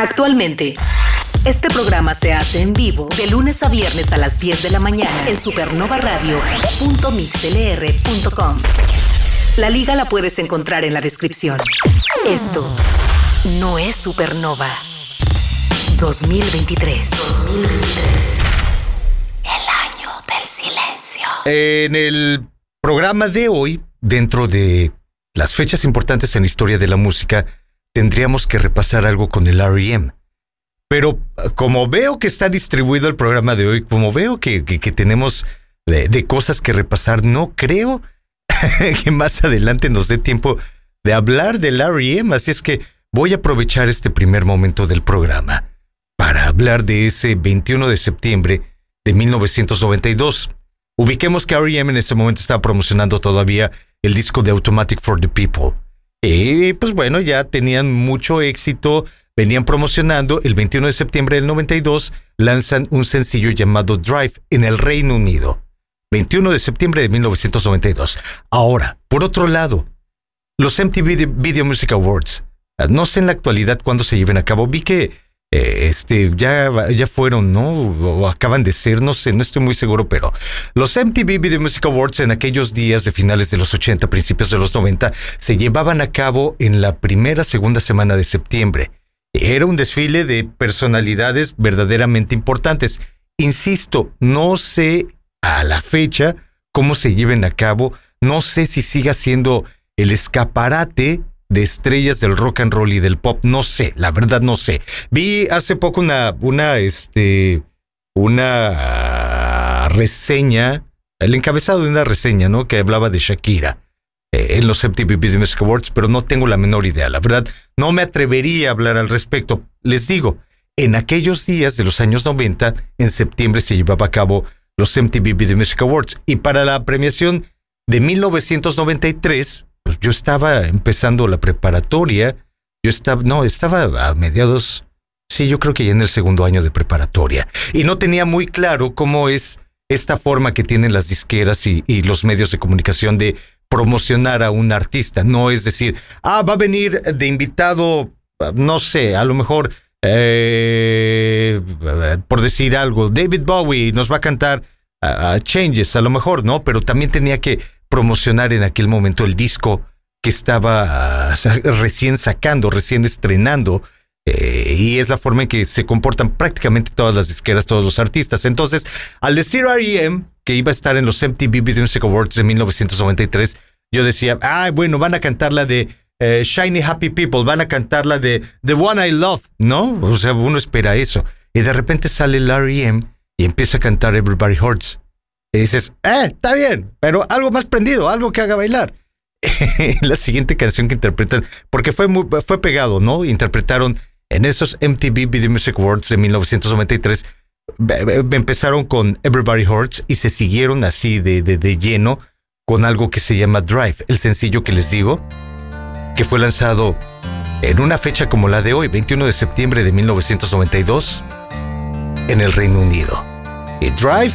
Actualmente, este programa se hace en vivo de lunes a viernes a las 10 de la mañana en supernovaradio.mixlr.com. La liga la puedes encontrar en la descripción. Esto no es Supernova 2023. 2023. El año del silencio. En el programa de hoy, dentro de las fechas importantes en la historia de la música, tendríamos que repasar algo con el REM. Pero como veo que está distribuido el programa de hoy, como veo que, tenemos de, cosas que repasar, no creo que más adelante nos dé tiempo de hablar del REM. Así es que voy a aprovechar este primer momento del programa para hablar de ese 21 de septiembre de 1992. Ubiquemos que REM en ese momento estaba promocionando todavía el disco de Automatic for the People. Y pues bueno, ya tenían mucho éxito, venían promocionando. El 21 de septiembre del 92 lanzan un sencillo llamado Drive en el Reino Unido. 21 de septiembre de 1992. Ahora, por otro lado, los MTV Video Music Awards. No sé en la actualidad cuándo se lleven a cabo. Vi que eh, este, ya, ya fueron, ¿no? O acaban de ser, no sé, no estoy muy seguro, pero los MTV Video Music Awards en aquellos días de finales de los 80, principios de los 90, se llevaban a cabo en la primera, segunda semana de septiembre. Era un desfile de personalidades verdaderamente importantes. Insisto, no sé a la fecha cómo se lleven a cabo, no sé si siga siendo el escaparate de estrellas del rock and roll y del pop, no sé, la verdad no sé. Vi hace poco una, una, este, una reseña, el encabezado de una reseña, ¿no? Que hablaba de Shakira eh, en los MTV Business Awards, pero no tengo la menor idea. La verdad, no me atrevería a hablar al respecto. Les digo, en aquellos días de los años 90, en septiembre se llevaba a cabo los MTV Video Music Awards y para la premiación de 1993 pues yo estaba empezando la preparatoria, yo estaba, no, estaba a mediados, sí, yo creo que ya en el segundo año de preparatoria, y no tenía muy claro cómo es esta forma que tienen las disqueras y, los medios de comunicación de promocionar a un artista, no es decir, ah, va a venir de invitado, no sé, a lo mejor, eh, por decir algo, David Bowie nos va a cantar Changes, a lo mejor, ¿no? Pero también tenía que promocionar en aquel momento el disco que estaba recién sacando, recién estrenando. Eh, y es la forma en que se comportan prácticamente todas las disqueras, todos los artistas. Entonces, al decir R.E.M. que iba a estar en los MTV Video Music Awards de 1993, yo decía, ah, bueno, van a cantar la de eh, Shiny Happy People, van a cantar la de The One I Love, ¿no? O sea, uno espera eso. Y de repente sale el R.E.M. y empieza a cantar Everybody Hurts. Y dices, eh, está bien, pero algo más prendido, algo que haga bailar. la siguiente canción que interpretan, porque fue, fue pegado, ¿no? Interpretaron en esos MTV Video Music Awards de 1993, empezaron con Everybody Hurts y se siguieron así de, de, de lleno con algo que se llama Drive, el sencillo que les digo, que fue lanzado en una fecha como la de hoy, 21 de septiembre de 1992, en el Reino Unido. Y Drive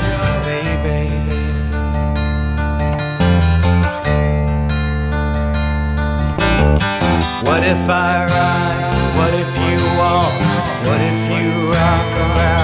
What if I ride? What if you walk? What if you rock around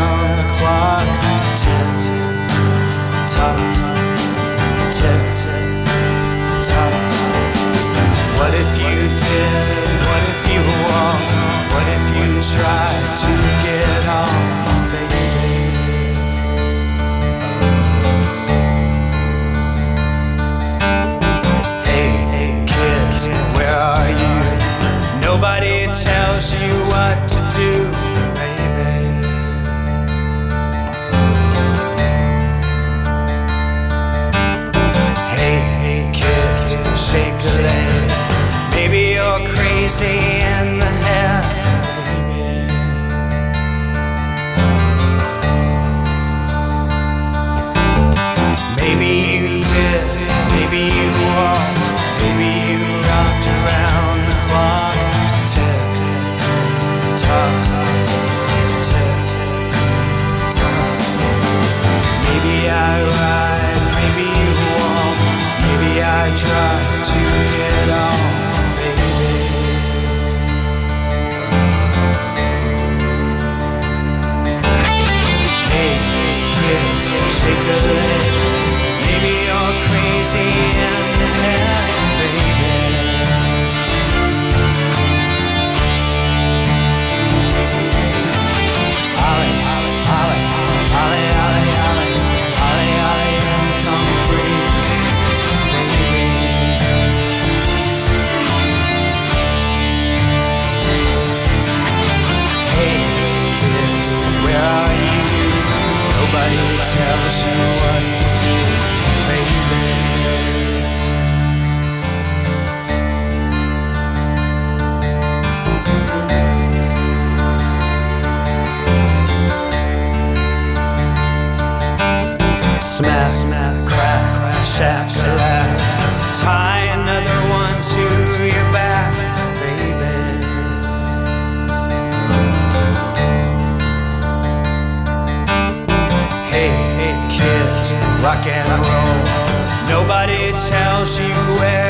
rock and roll. Nobody tells you where.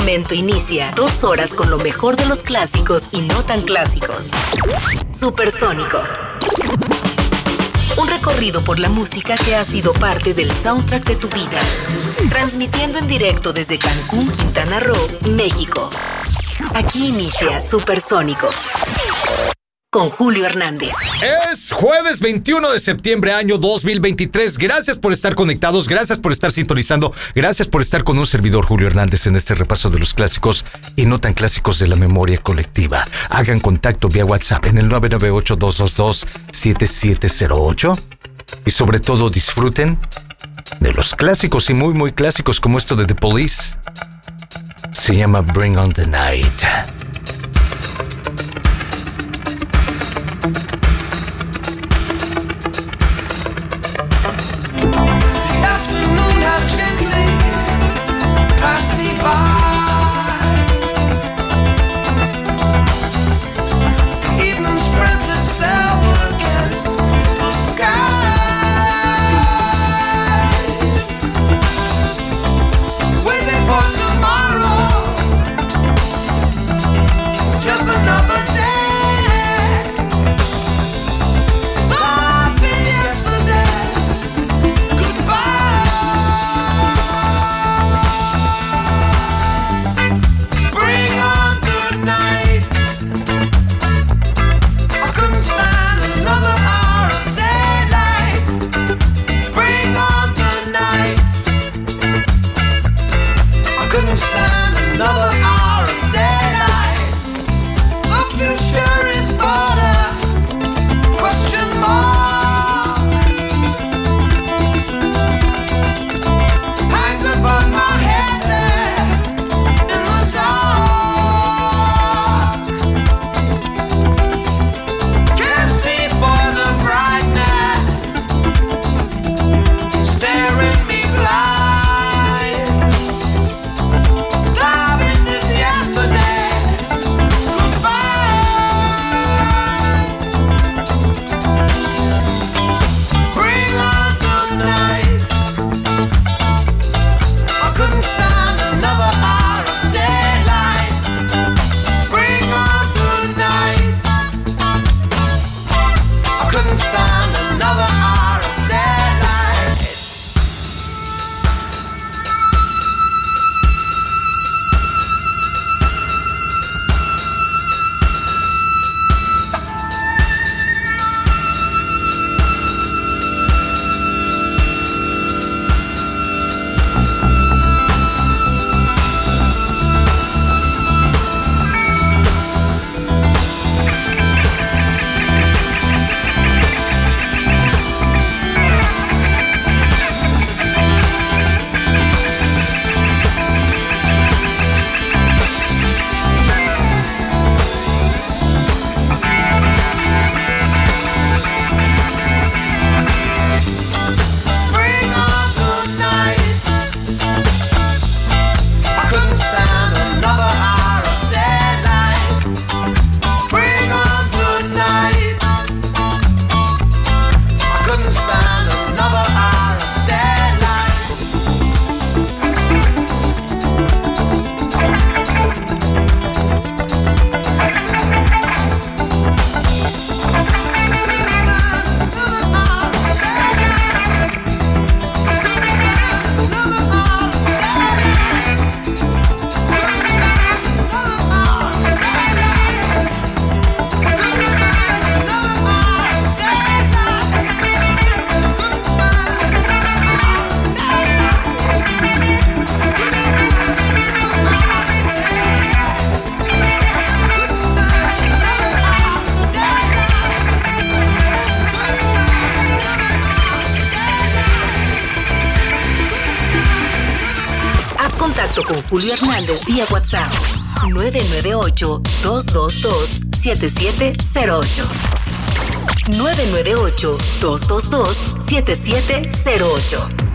Momento inicia dos horas con lo mejor de los clásicos y no tan clásicos. Supersónico. Un recorrido por la música que ha sido parte del soundtrack de tu vida. Transmitiendo en directo desde Cancún, Quintana Roo, México. Aquí inicia Supersónico con Julio Hernández. Es jueves 21 de septiembre año 2023. Gracias por estar conectados, gracias por estar sintonizando, gracias por estar con un servidor Julio Hernández en este repaso de los clásicos y no tan clásicos de la memoria colectiva. Hagan contacto vía WhatsApp en el 998-222-7708 y sobre todo disfruten de los clásicos y muy muy clásicos como esto de The Police. Se llama Bring on the Night. Contacto Hernández vía WhatsApp 998-222-7708. 998-222-7708.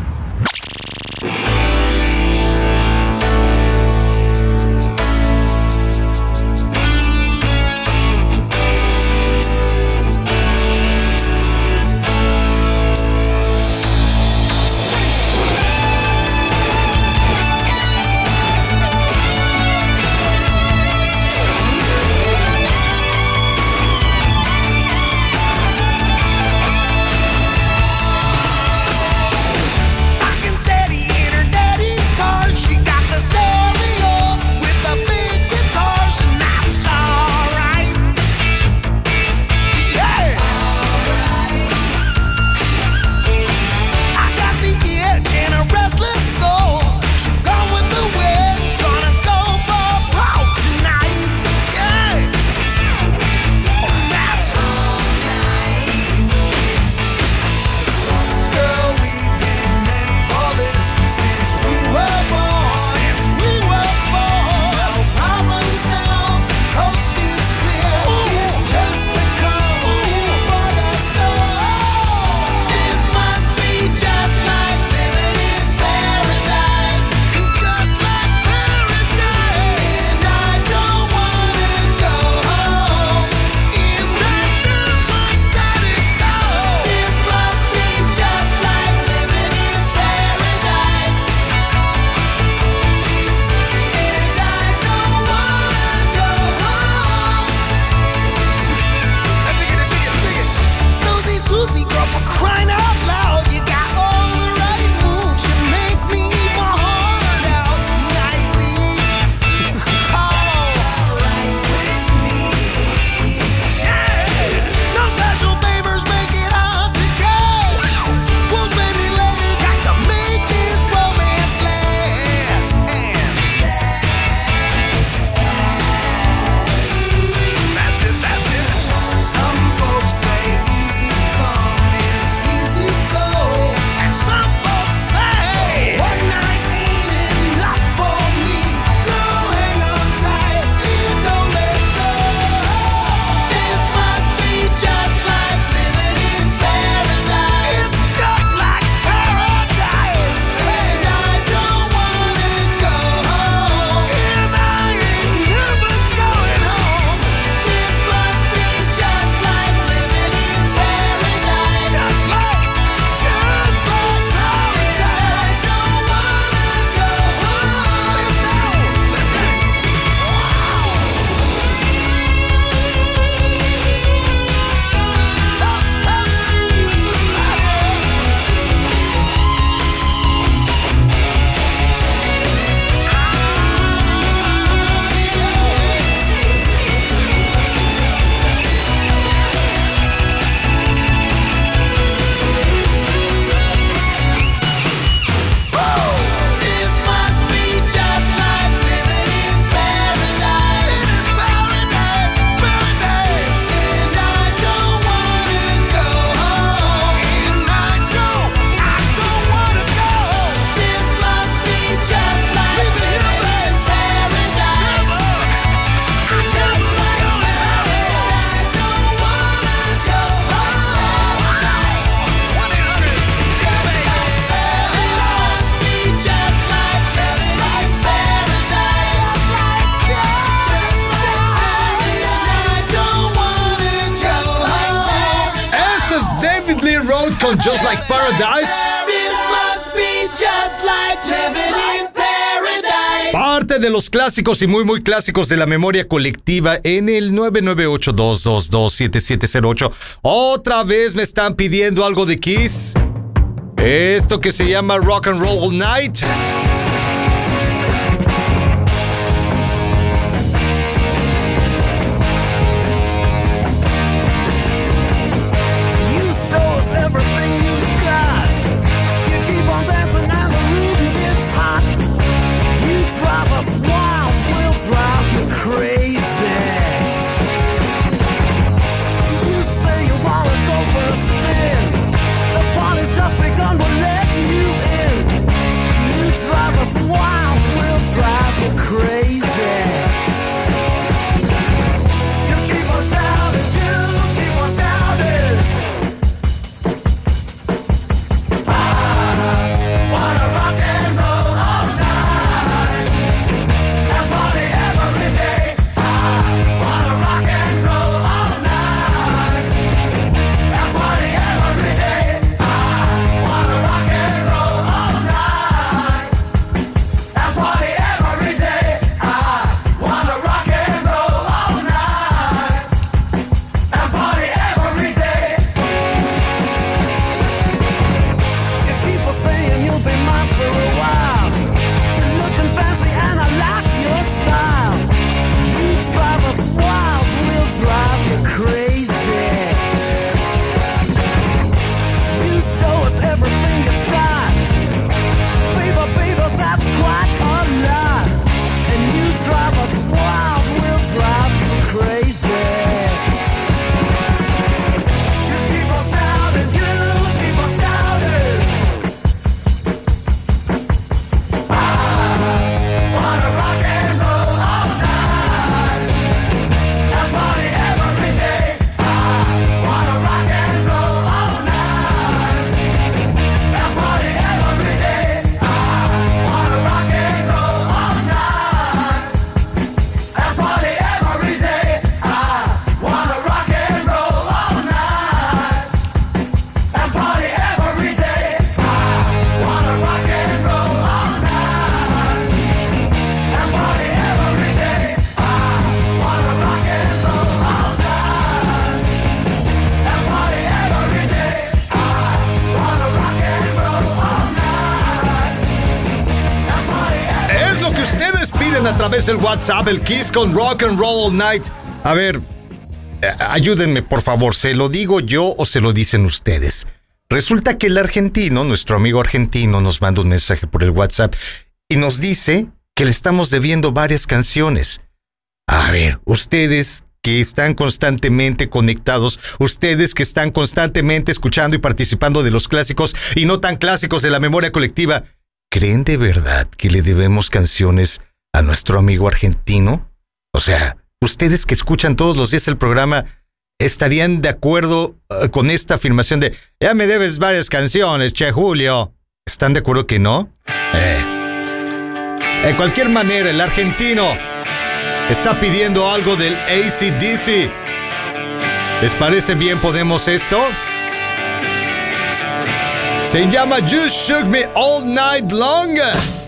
Los clásicos y muy, muy clásicos de la memoria colectiva en el 998-222-7708. Otra vez me están pidiendo algo de Kiss. Esto que se llama Rock and Roll Night. Del WhatsApp, el Kiss con Rock and Roll Night. A ver, eh, ayúdenme por favor, ¿se lo digo yo o se lo dicen ustedes? Resulta que el argentino, nuestro amigo argentino, nos manda un mensaje por el WhatsApp y nos dice que le estamos debiendo varias canciones. A ver, ustedes que están constantemente conectados, ustedes que están constantemente escuchando y participando de los clásicos y no tan clásicos de la memoria colectiva, ¿creen de verdad que le debemos canciones a nuestro amigo argentino? O sea, ustedes que escuchan todos los días el programa, ¿estarían de acuerdo eh, con esta afirmación de, ya me debes varias canciones, che Julio? ¿Están de acuerdo que no? Eh. De cualquier manera, el argentino está pidiendo algo del ACDC. ¿Les parece bien podemos esto? Se llama You Shook Me All Night Long.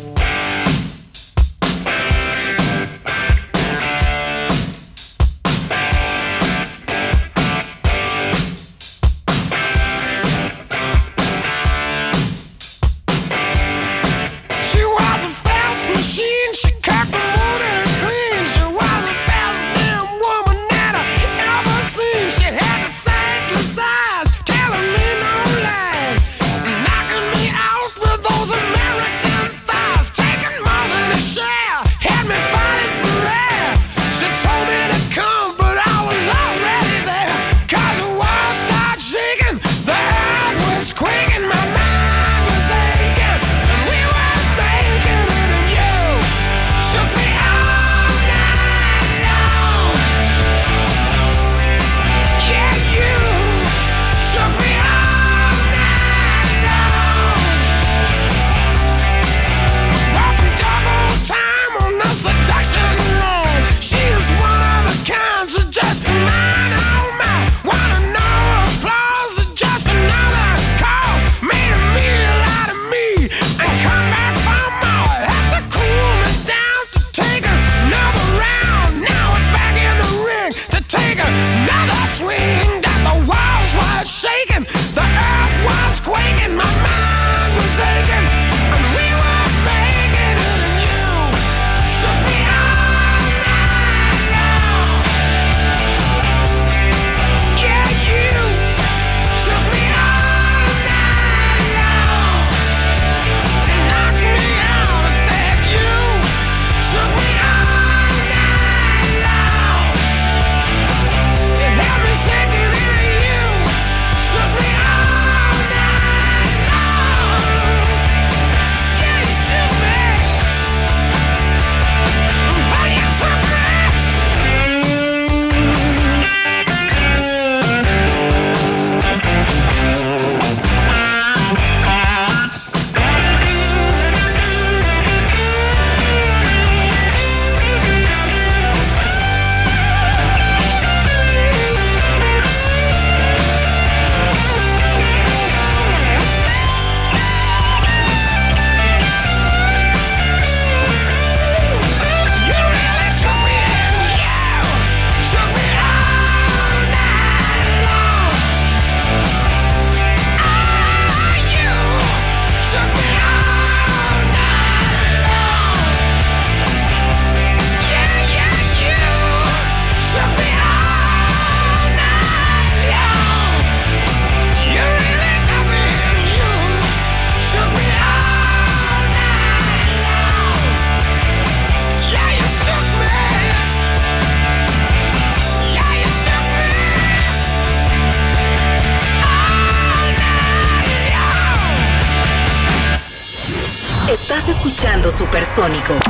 Supersónico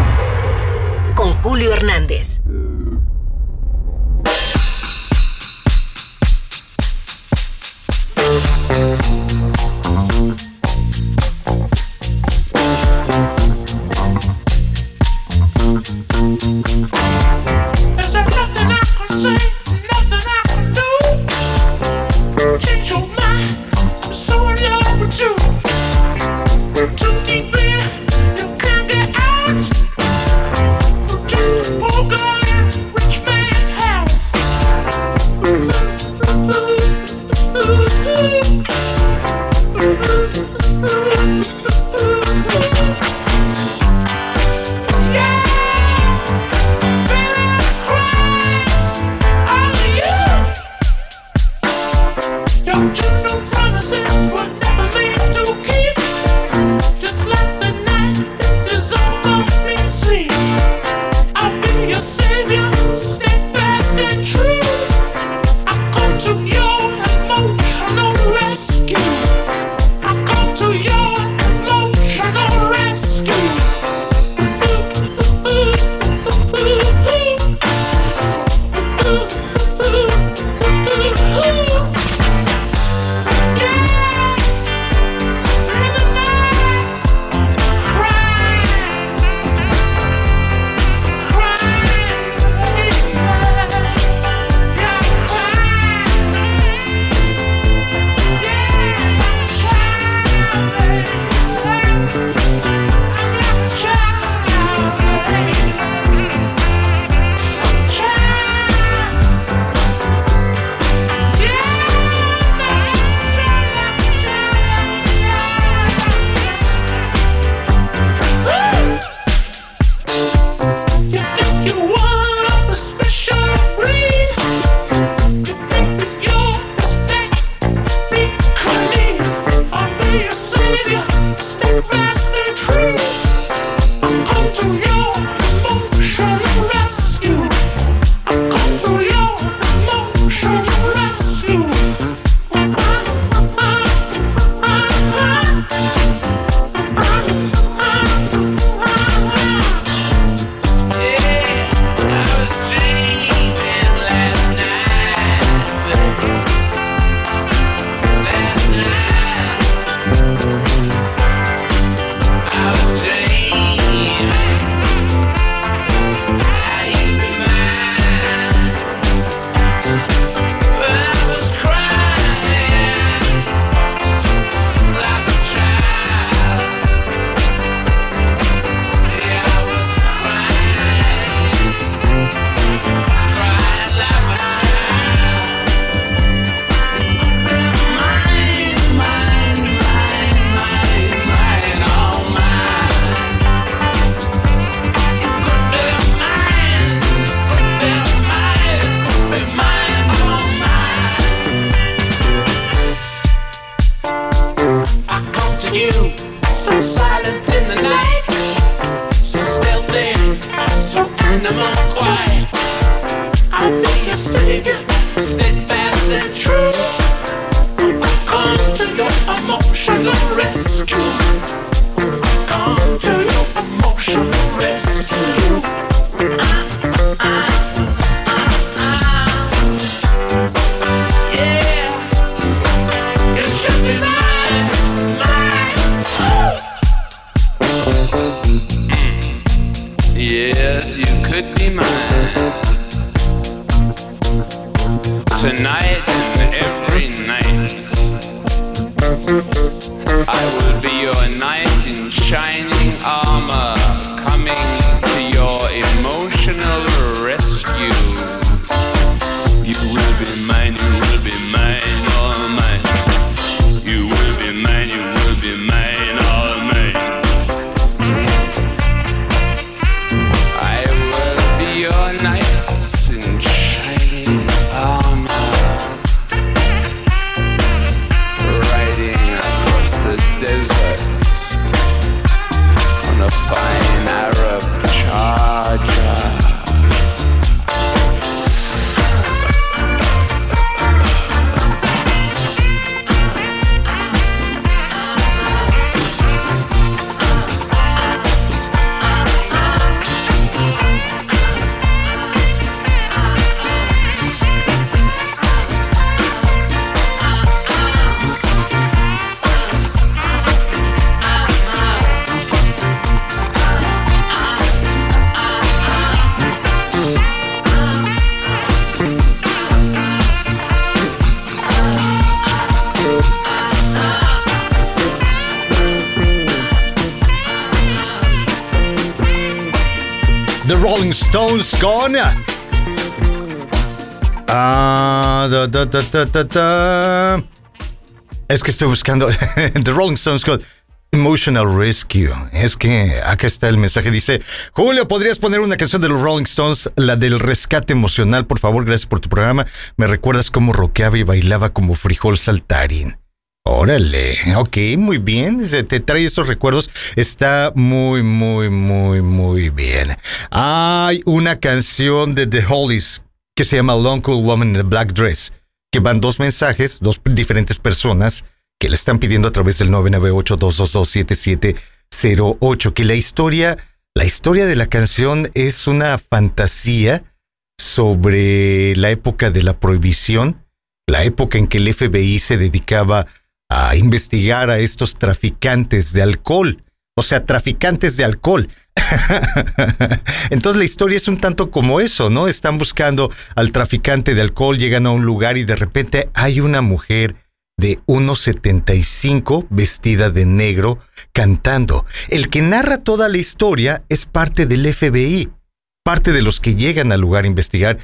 Thank Stones con. Ah, es que estoy buscando The Rolling Stones con Emotional Rescue. Es que acá está el mensaje. Dice: Julio, ¿podrías poner una canción de los Rolling Stones? La del rescate emocional, por favor. Gracias por tu programa. Me recuerdas cómo rockeaba y bailaba como frijol saltarín. Órale, ok, muy bien. Te trae esos recuerdos. Está muy, muy, muy, muy bien. Hay una canción de The Hollies que se llama Long Cool Woman in the Black Dress, que van dos mensajes, dos diferentes personas que le están pidiendo a través del 998-222-7708, que la historia, la historia de la canción es una fantasía sobre la época de la prohibición, la época en que el FBI se dedicaba a investigar a estos traficantes de alcohol, o sea, traficantes de alcohol. Entonces la historia es un tanto como eso, ¿no? Están buscando al traficante de alcohol, llegan a un lugar y de repente hay una mujer de 1,75 vestida de negro cantando. El que narra toda la historia es parte del FBI, parte de los que llegan al lugar a investigar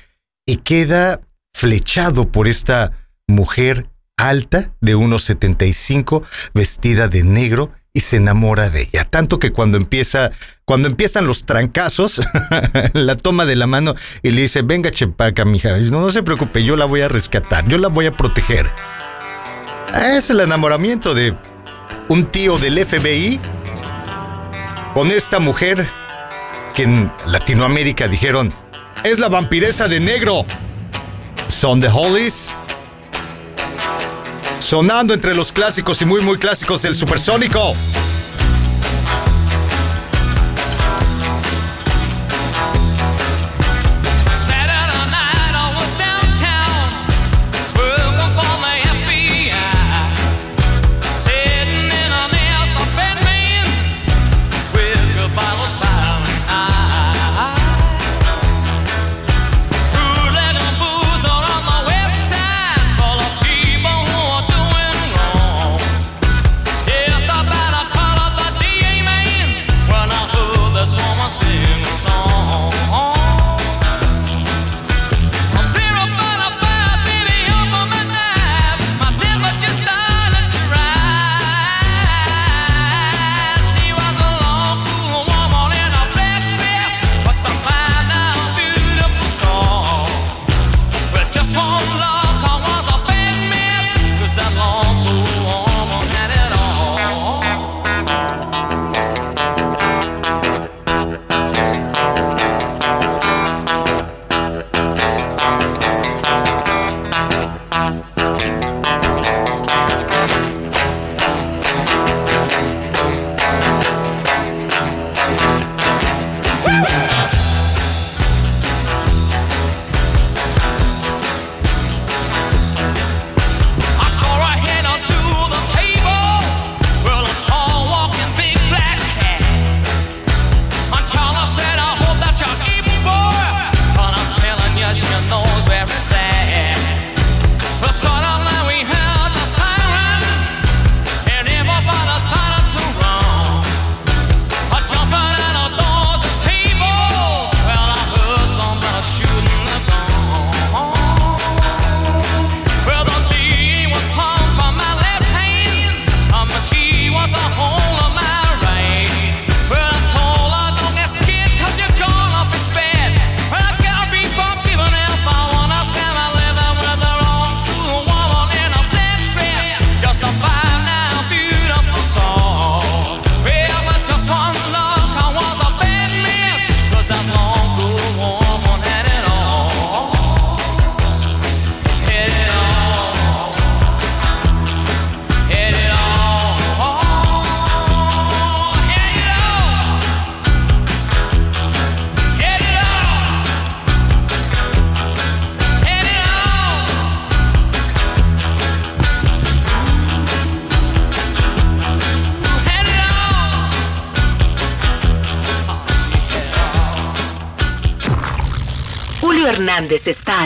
y queda flechado por esta mujer alta, de unos 75, vestida de negro y se enamora de ella. Tanto que cuando empieza, cuando empiezan los trancazos, la toma de la mano y le dice, venga chepaca, mija. No, no se preocupe, yo la voy a rescatar, yo la voy a proteger. Es el enamoramiento de un tío del FBI con esta mujer que en Latinoamérica dijeron, es la vampiresa de negro. Son the Hollies sonando entre los clásicos y muy muy clásicos del supersónico.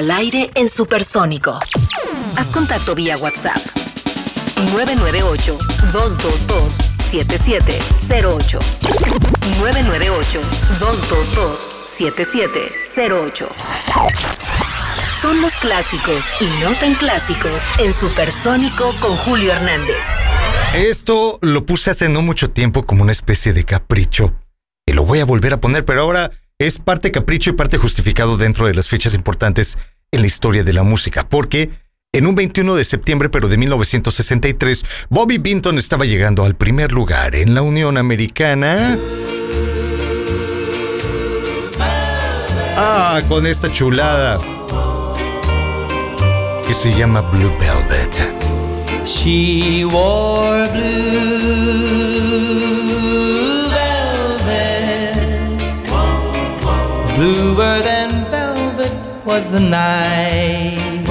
Al aire en Supersónico. Haz contacto vía WhatsApp 998-222-7708. 998-222-7708. Son los clásicos y no tan clásicos en Supersónico con Julio Hernández. Esto lo puse hace no mucho tiempo como una especie de capricho. Y lo voy a volver a poner, pero ahora es parte capricho y parte justificado dentro de las fechas importantes en la historia de la música. Porque en un 21 de septiembre, pero de 1963, Bobby Binton estaba llegando al primer lugar en la Unión Americana. Ah, con esta chulada que se llama Blue Velvet. She wore blue velvet. Was the night.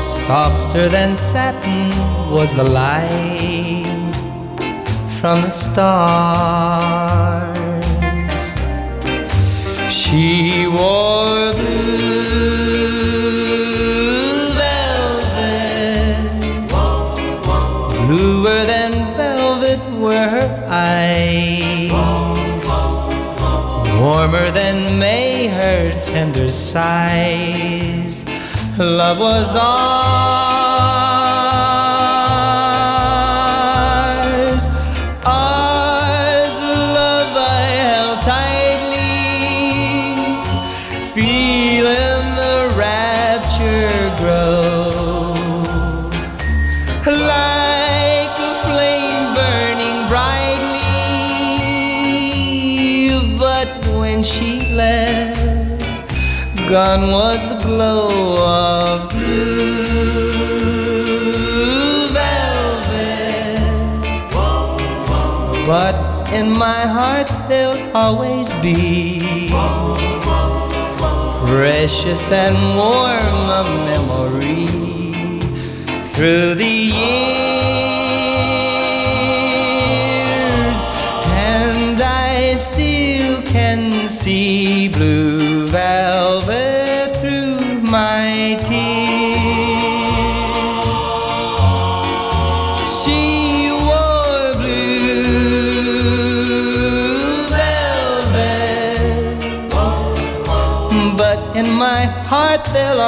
Softer than satin was the light from the stars. She wore blue Warmer than May her tender sighs. Love was ours. Gone was the glow of blue velvet. But in my heart, there'll always be precious and warm a memory through the years, and I still can see blue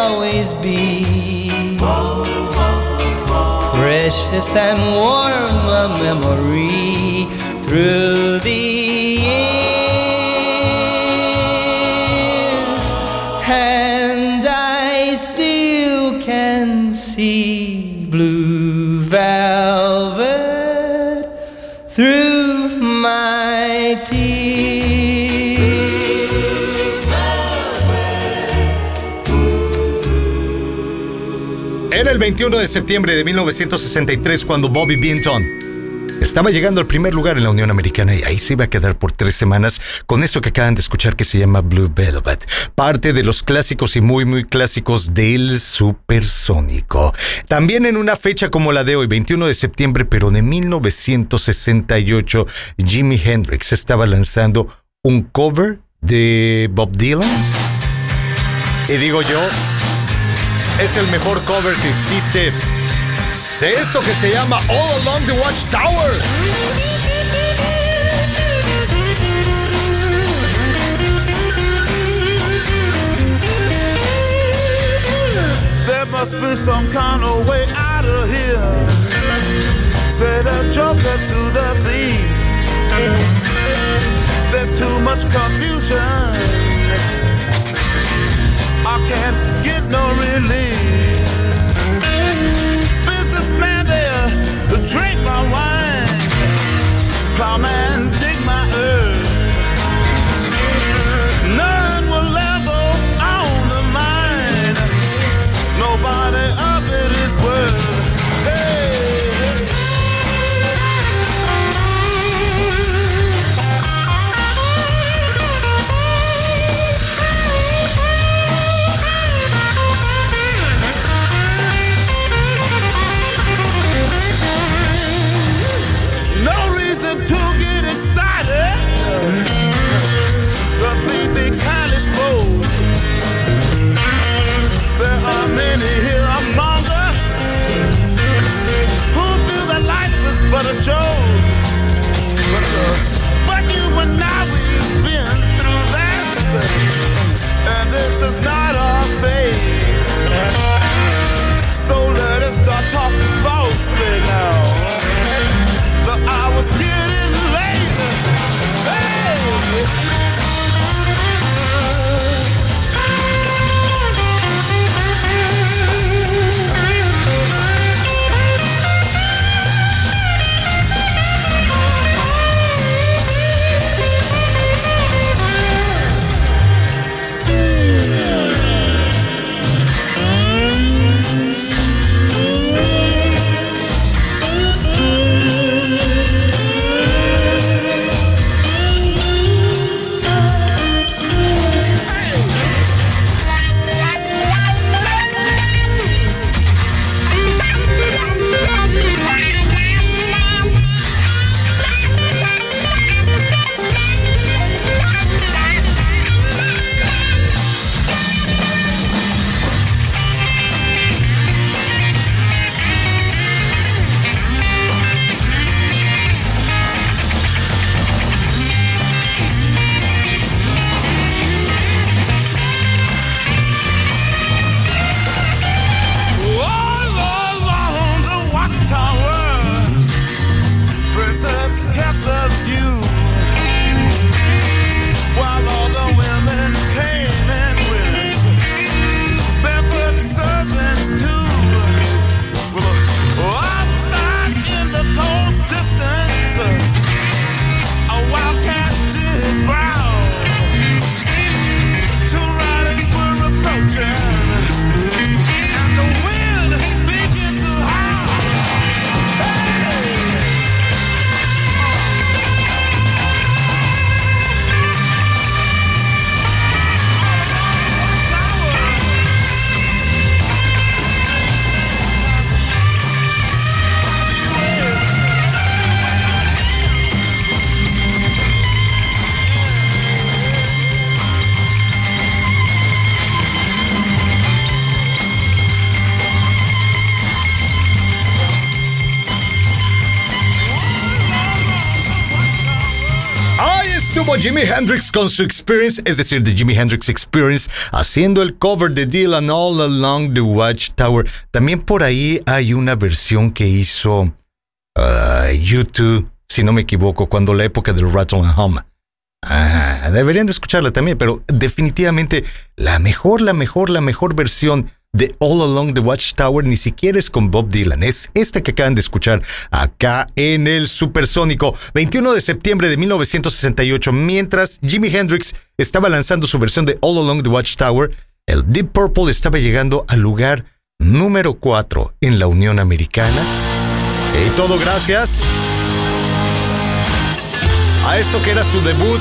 always be. Precious and warm a memory through the years, 21 de septiembre de 1963 cuando Bobby Binton estaba llegando al primer lugar en la Unión Americana y ahí se iba a quedar por tres semanas con eso que acaban de escuchar que se llama Blue Velvet, parte de los clásicos y muy muy clásicos del supersónico. También en una fecha como la de hoy, 21 de septiembre, pero de 1968, Jimi Hendrix estaba lanzando un cover de Bob Dylan. Y digo yo, es el mejor cover que existe de esto que se llama All Along the Watchtower. There must be some kind of way out of here. Said a joker to the thief. There's too much confusion. I can't no relief. Businessman there, drink my wine. Plowman, but a joke. But, a, but you and I, we've been through that. And this is not. Jimi Hendrix con su Experience, es decir, de Jimi Hendrix Experience, haciendo el cover de Dylan All Along the Watchtower. También por ahí hay una versión que hizo uh, YouTube, si no me equivoco, cuando la época del Rattle and Hum. Ah, deberían de escucharla también, pero definitivamente la mejor, la mejor, la mejor versión de All Along the Watchtower ni siquiera es con Bob Dylan, es esta que acaban de escuchar acá en el Supersónico, 21 de septiembre de 1968, mientras Jimi Hendrix estaba lanzando su versión de All Along the Watchtower, el Deep Purple estaba llegando al lugar número 4 en la Unión Americana. Y todo gracias a esto que era su debut,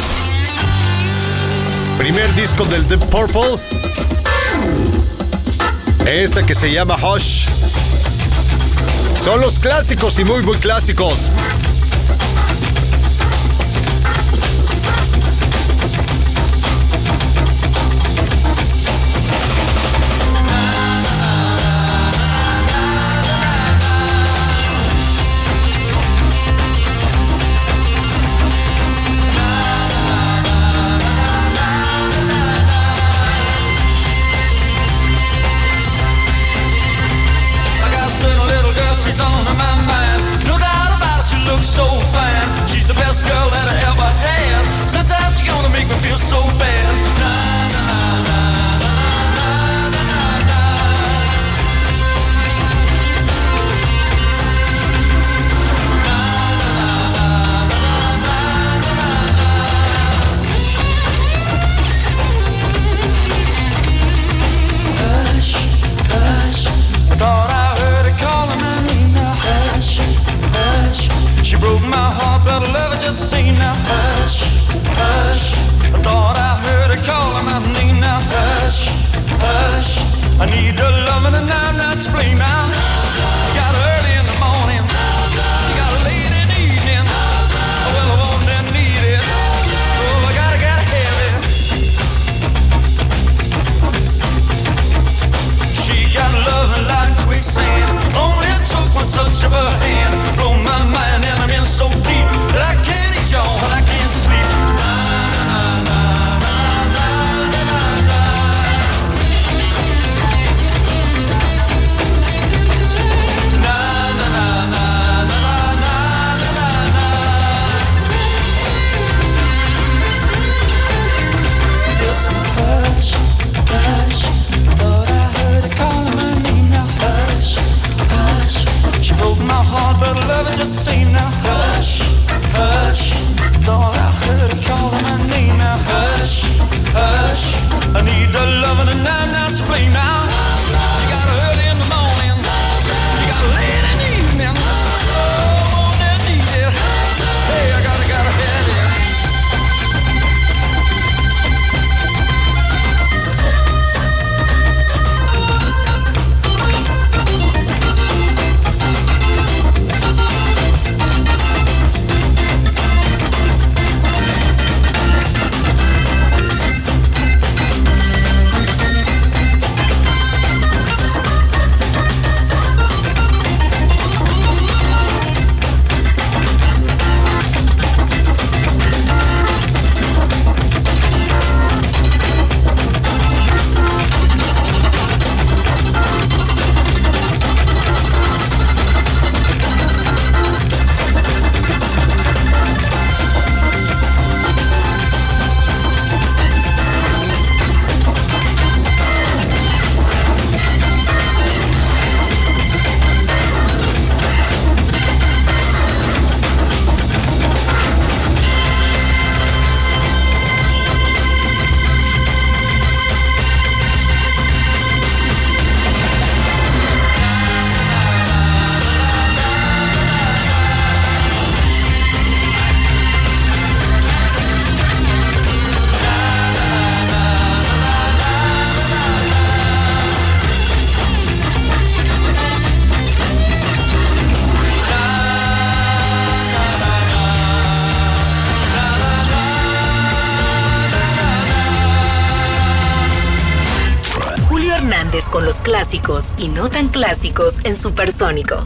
primer disco del Deep Purple. Esta que se llama Hush. Son los clásicos y muy, muy clásicos. Y no tan clásicos en Supersónico.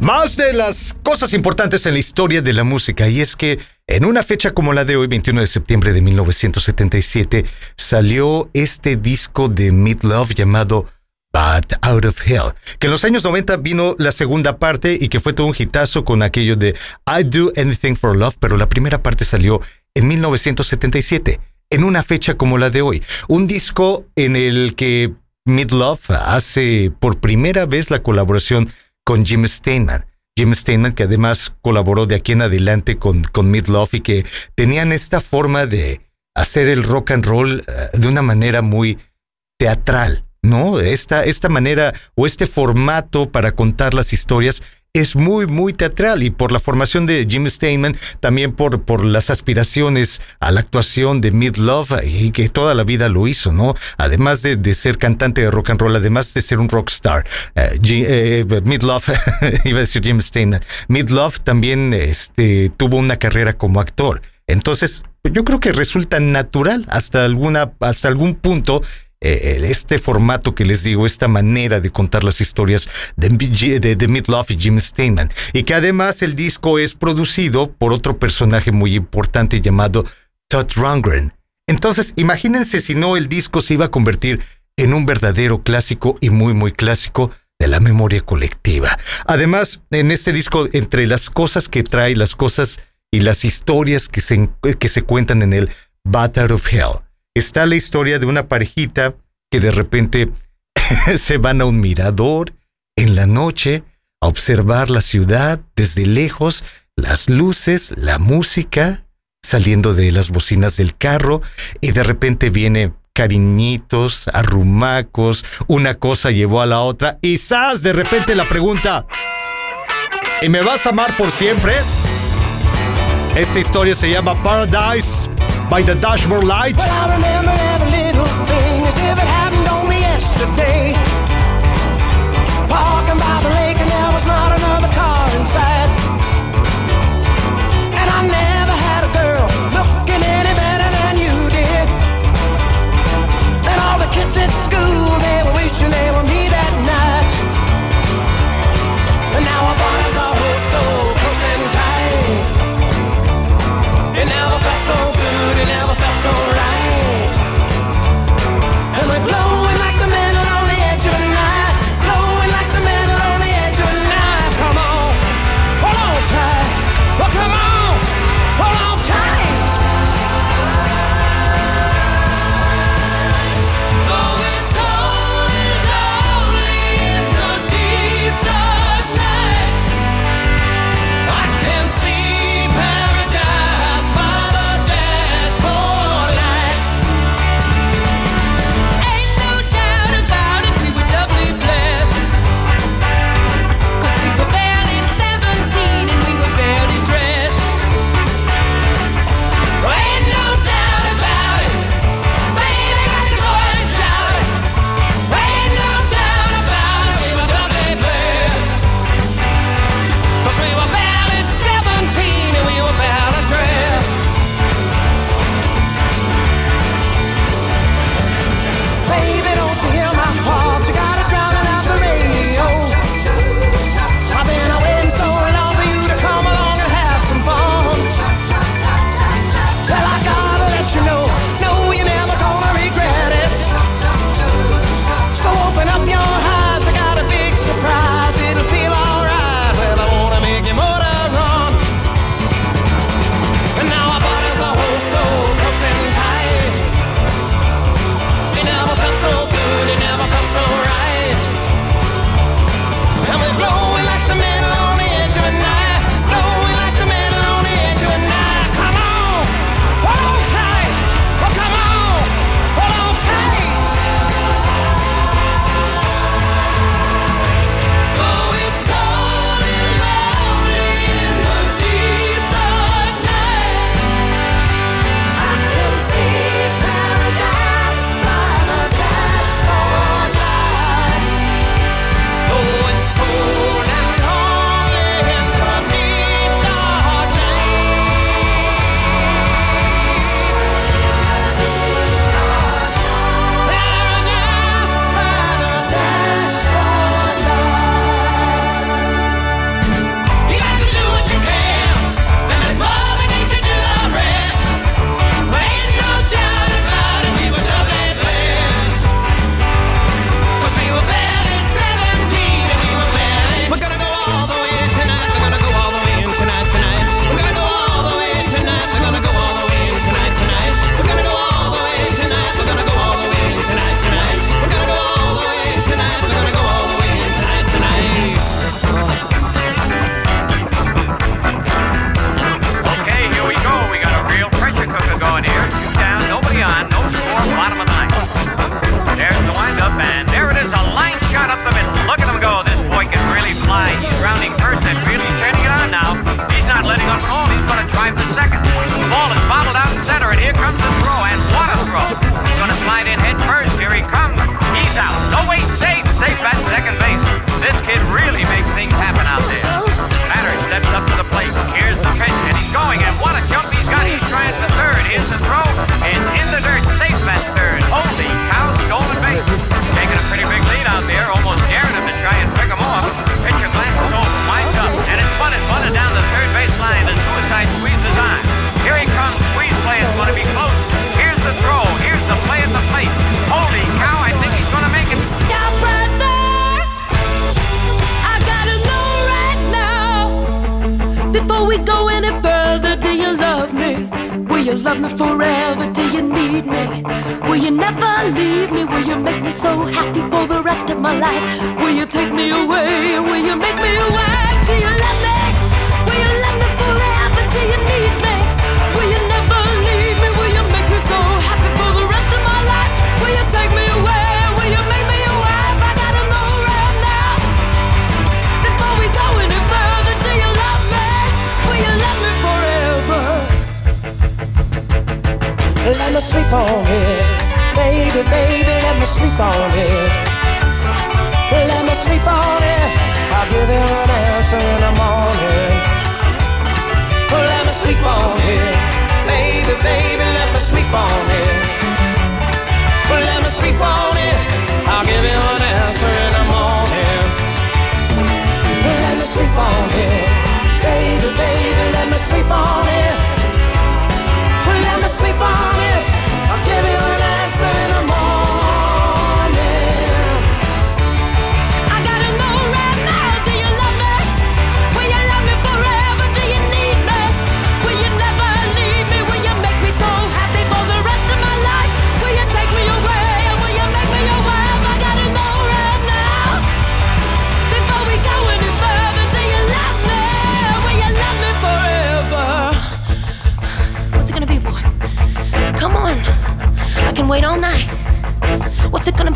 Más de las cosas importantes en la historia de la música, y es que En una fecha como la de hoy, 21 de septiembre de 1977, salió este disco de Meat Love llamado But Out of Hell, que en los años 90 vino la segunda parte y que fue todo un hitazo con aquello de I Do Anything for Love, pero la primera parte salió en 1977, en una fecha como la de hoy. Un disco en el que Meat Love hace por primera vez la colaboración con Jim Steinman. Jim Steinman, que además colaboró de aquí en adelante con, con Meat Love y que tenían esta forma de hacer el rock and roll eh, de una manera muy teatral, ¿no? Esta, esta manera o este formato para contar las historias es muy, muy teatral y por la formación de Jim Steinman, también por, por las aspiraciones a la actuación de Mid Love y que toda la vida lo hizo, ¿no? Además de, de ser cantante de rock and roll, además de ser un rockstar. Eh, Love, iba a decir Jim Steinman, Mid Love también este, tuvo una carrera como actor. Entonces, yo creo que resulta natural hasta alguna, hasta algún punto eh, este formato que les digo, esta manera de contar las historias de, de, de Midlove y Jim Steinman. Y que además el disco es producido por otro personaje muy importante llamado Todd Rundgren. Entonces, imagínense si no el disco se iba a convertir en un verdadero clásico y muy, muy clásico de la memoria colectiva. Además, en este disco, entre las cosas que trae, las cosas y las historias que se, que se cuentan en el Battle of Hell, está la historia de una parejita que de repente se van a un mirador en la noche a observar la ciudad desde lejos, las luces, la música saliendo de las bocinas del carro y de repente viene cariñitos, arrumacos, una cosa llevó a la otra y ¡zas! De repente la pregunta, ¿y me vas a amar por siempre? Esta historia se llama Paradise by the Dashboard Light.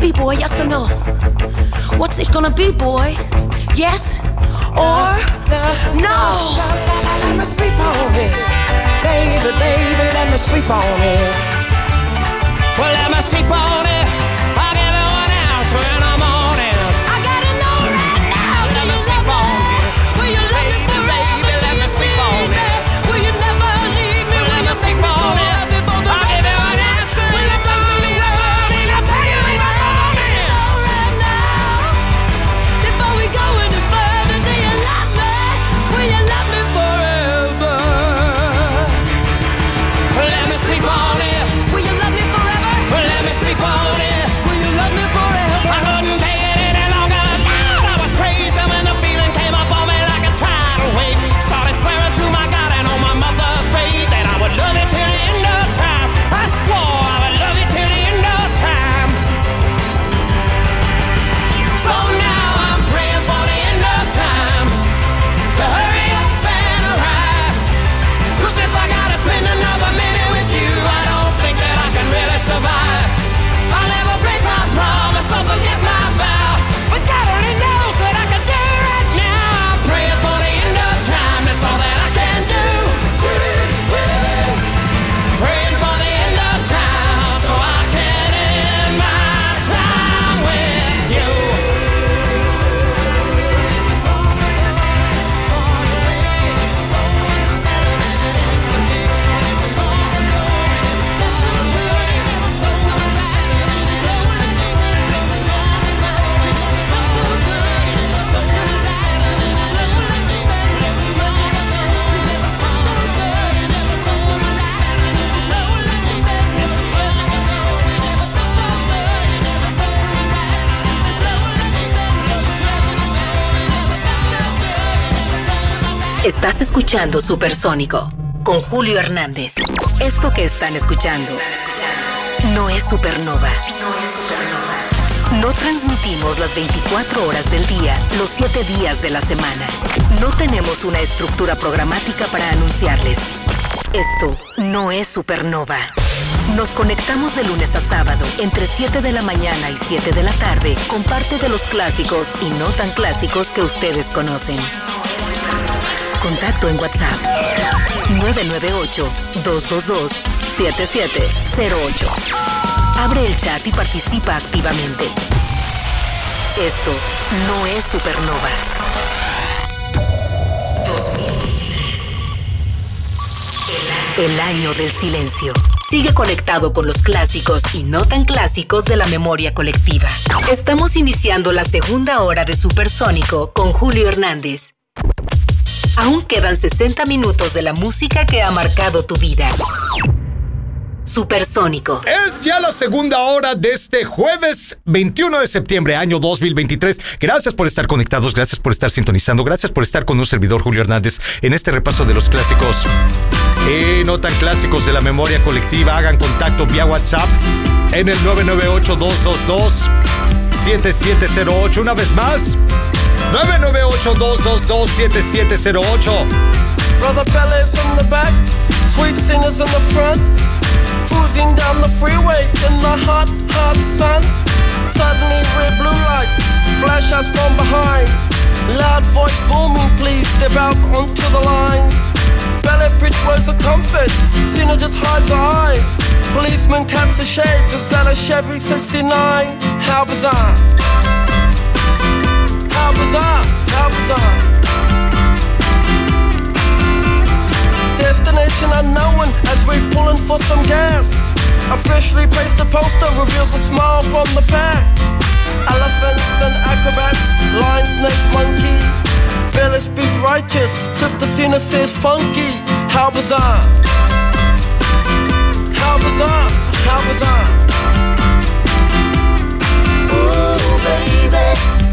be, boy? Yes or no? What's it gonna be, boy? Yes or no? Let me sleep on it, baby, baby. Let me sleep on it. Well, let me sleep on it. Estás escuchando Supersónico con Julio Hernández. Esto que están escuchando no es supernova. No transmitimos las 24 horas del día, los 7 días de la semana. No tenemos una estructura programática para anunciarles. Esto no es supernova. Nos conectamos de lunes a sábado entre 7 de la mañana y 7 de la tarde con parte de los clásicos y no tan clásicos que ustedes conocen contacto en WhatsApp 998-222-7708. Abre el chat y participa activamente. Esto no es Supernova. El año del silencio. Sigue conectado con los clásicos y no tan clásicos de la memoria colectiva. Estamos iniciando la segunda hora de Supersónico con Julio Hernández. Aún quedan 60 minutos de la música que ha marcado tu vida. Supersónico. Es ya la segunda hora de este jueves 21 de septiembre, año 2023. Gracias por estar conectados, gracias por estar sintonizando, gracias por estar con un servidor Julio Hernández en este repaso de los clásicos y no tan clásicos de la memoria colectiva. Hagan contacto vía WhatsApp en el 998-222-7708. Una vez más. 998-222-7708. Brother Bellas in the back, sweet singers in the front. Cruising down the freeway in the hot, hot sun. Suddenly red blue lights flash us from behind. Loud voice booming, please step out onto the line. Ballet bridge words of comfort, Cena just hides her eyes. Policeman taps the shades, is that a Chevy 69? How bizarre! How bizarre! How bizarre! Destination unknown as we're pulling for some gas. Officially placed a poster reveals a smile from the pack. Elephants and acrobats, lion, snakes, monkey. Billy speaks righteous, Sister Cena says funky. How bizarre! How bizarre! How bizarre! Ooh, baby.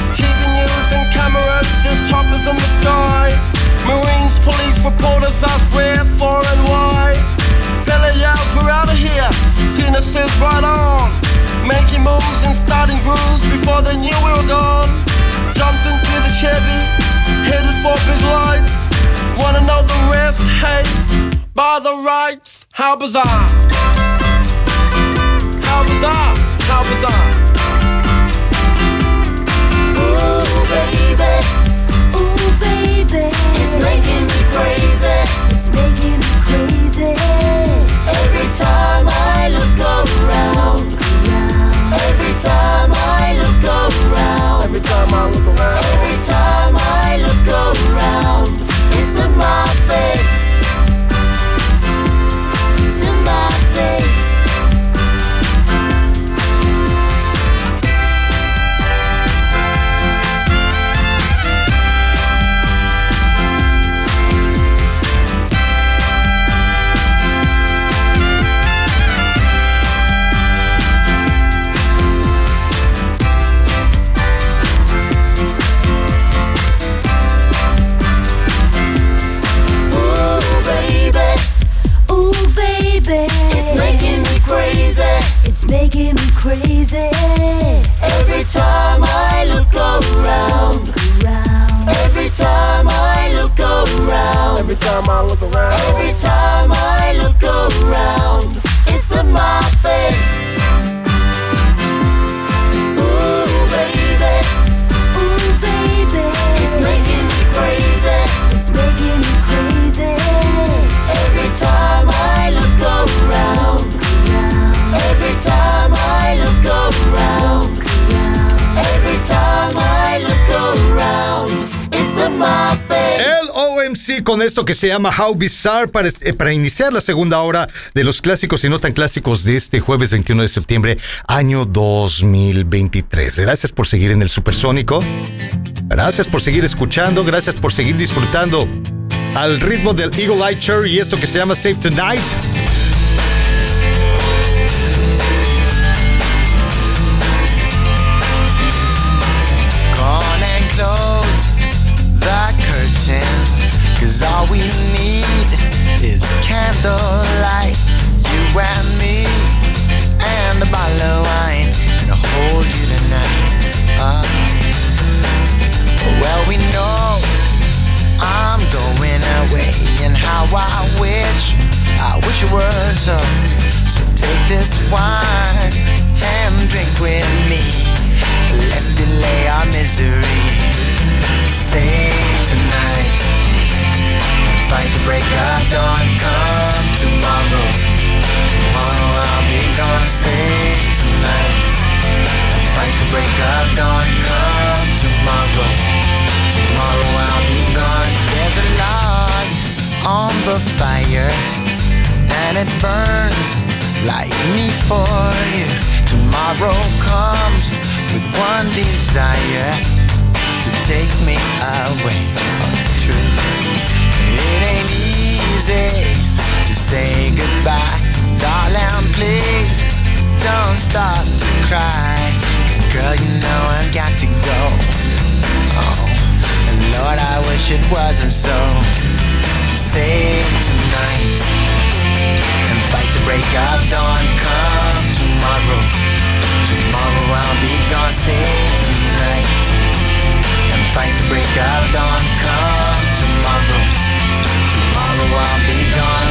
News and cameras, there's choppers in the sky. Marines, police, reporters ask where, for, and why. Billy yells, we're out of here. Cena says, right on. Making moves and starting grooves before they knew we were gone. Jumped into the Chevy, headed for big lights. Wanna know the rest? Hey, by the rights, how bizarre! How bizarre! How bizarre! Baby. Ooh, baby. It's making me crazy. It's making me crazy. Every time I look around. Every time I look around. Every time I look around. Every time I look around. It's in my face. My OMC con esto que se llama How Bizarre para, eh, para iniciar la segunda hora de los clásicos y no tan clásicos de este jueves 21 de septiembre, año 2023. Gracias por seguir en el Supersónico. Gracias por seguir escuchando. Gracias por seguir disfrutando al ritmo del Eagle Eye Cherry y esto que se llama Save Tonight. your words up. So take this wine and drink with me. Let's delay our misery. Say tonight. Fight the break of dawn. Come tomorrow. Tomorrow I'll be gone. Say tonight. Fight the break of dawn. Come tomorrow. Tomorrow I'll be gone. There's a lot on the fire and it burns like me for you. Tomorrow comes with one desire to take me away. Oh, it's true. It ain't easy to say goodbye, darling. Please don't start to cry. 'Cause girl, you know I've got to go. Oh, and Lord, I wish it wasn't so. Save tonight the break of dawn. Come tomorrow, tomorrow I'll be gone. Save tonight and fight the break of dawn. Come tomorrow, tomorrow I'll be gone.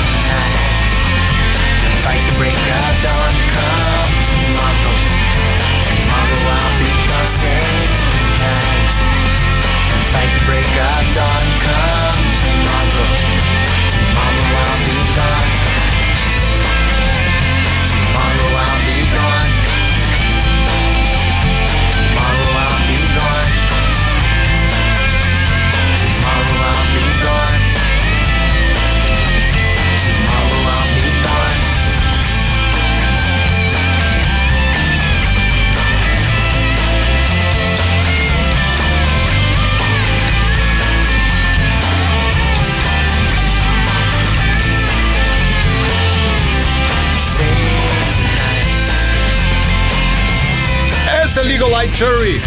Cherry.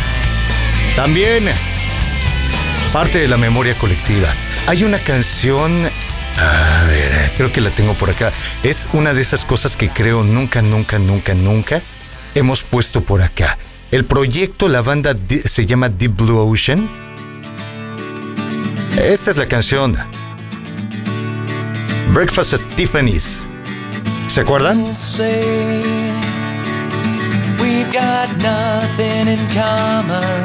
También parte de la memoria colectiva. Hay una canción. A ver, creo que la tengo por acá. Es una de esas cosas que creo nunca, nunca, nunca, nunca hemos puesto por acá. El proyecto, la banda se llama Deep Blue Ocean. Esta es la canción. Breakfast at Tiffany's. ¿Se acuerdan? We've got nothing in common,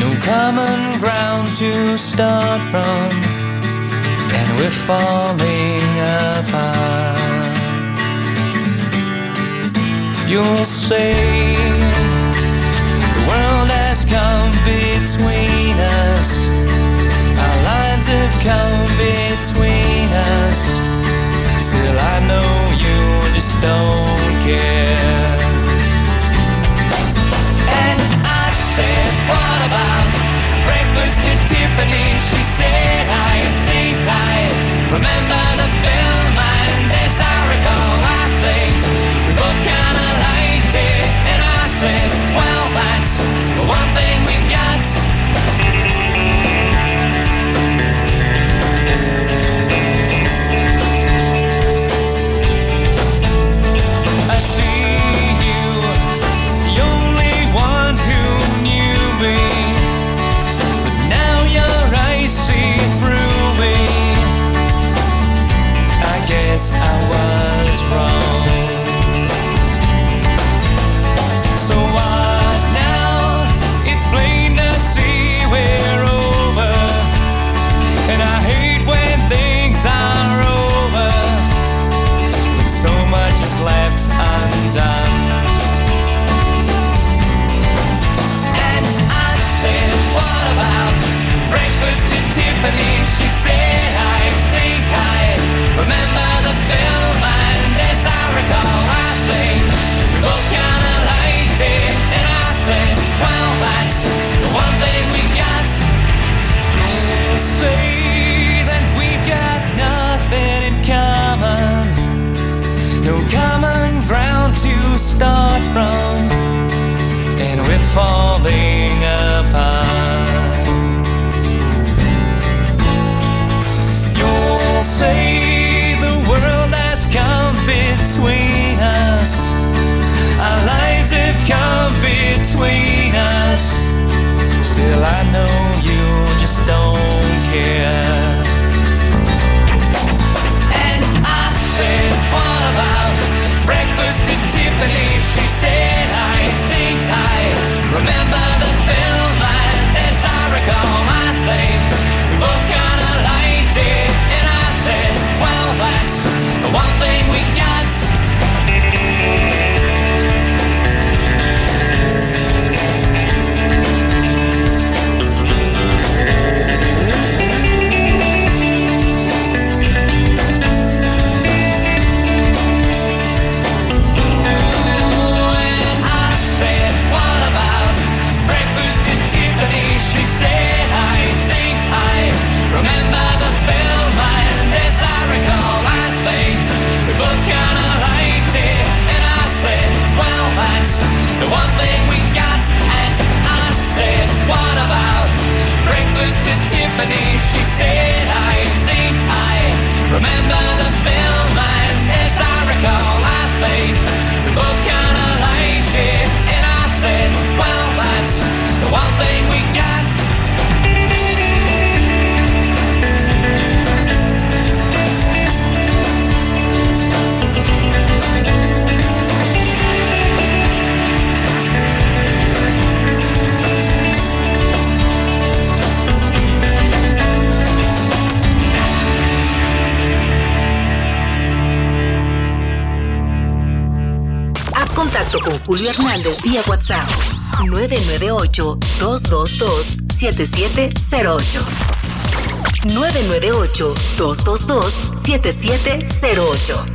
no common ground to start from, and we're falling apart. You'll say the world has come between us, our lives have come between us. Still, I know you just don't care. Tiffany? She said, I think I remember the film, and as I recall, I think we both kinda liked it. And I said, Well, that's the one thing we got. symphony, she said, I think I remember the film, and as I recall, I think we both kinda liked it, and I said, well, that's the one thing we got. Don't say that we've got nothing in common, no common ground to start from, and we're falling apart. know. was to Tiffany. She said, I think I remember the film. And as I recall, I played. We both kind of liked it. And I said, well, that's the one thing contacto con Julio Hernández vía WhatsApp 998-222-7708. 998-222-7708.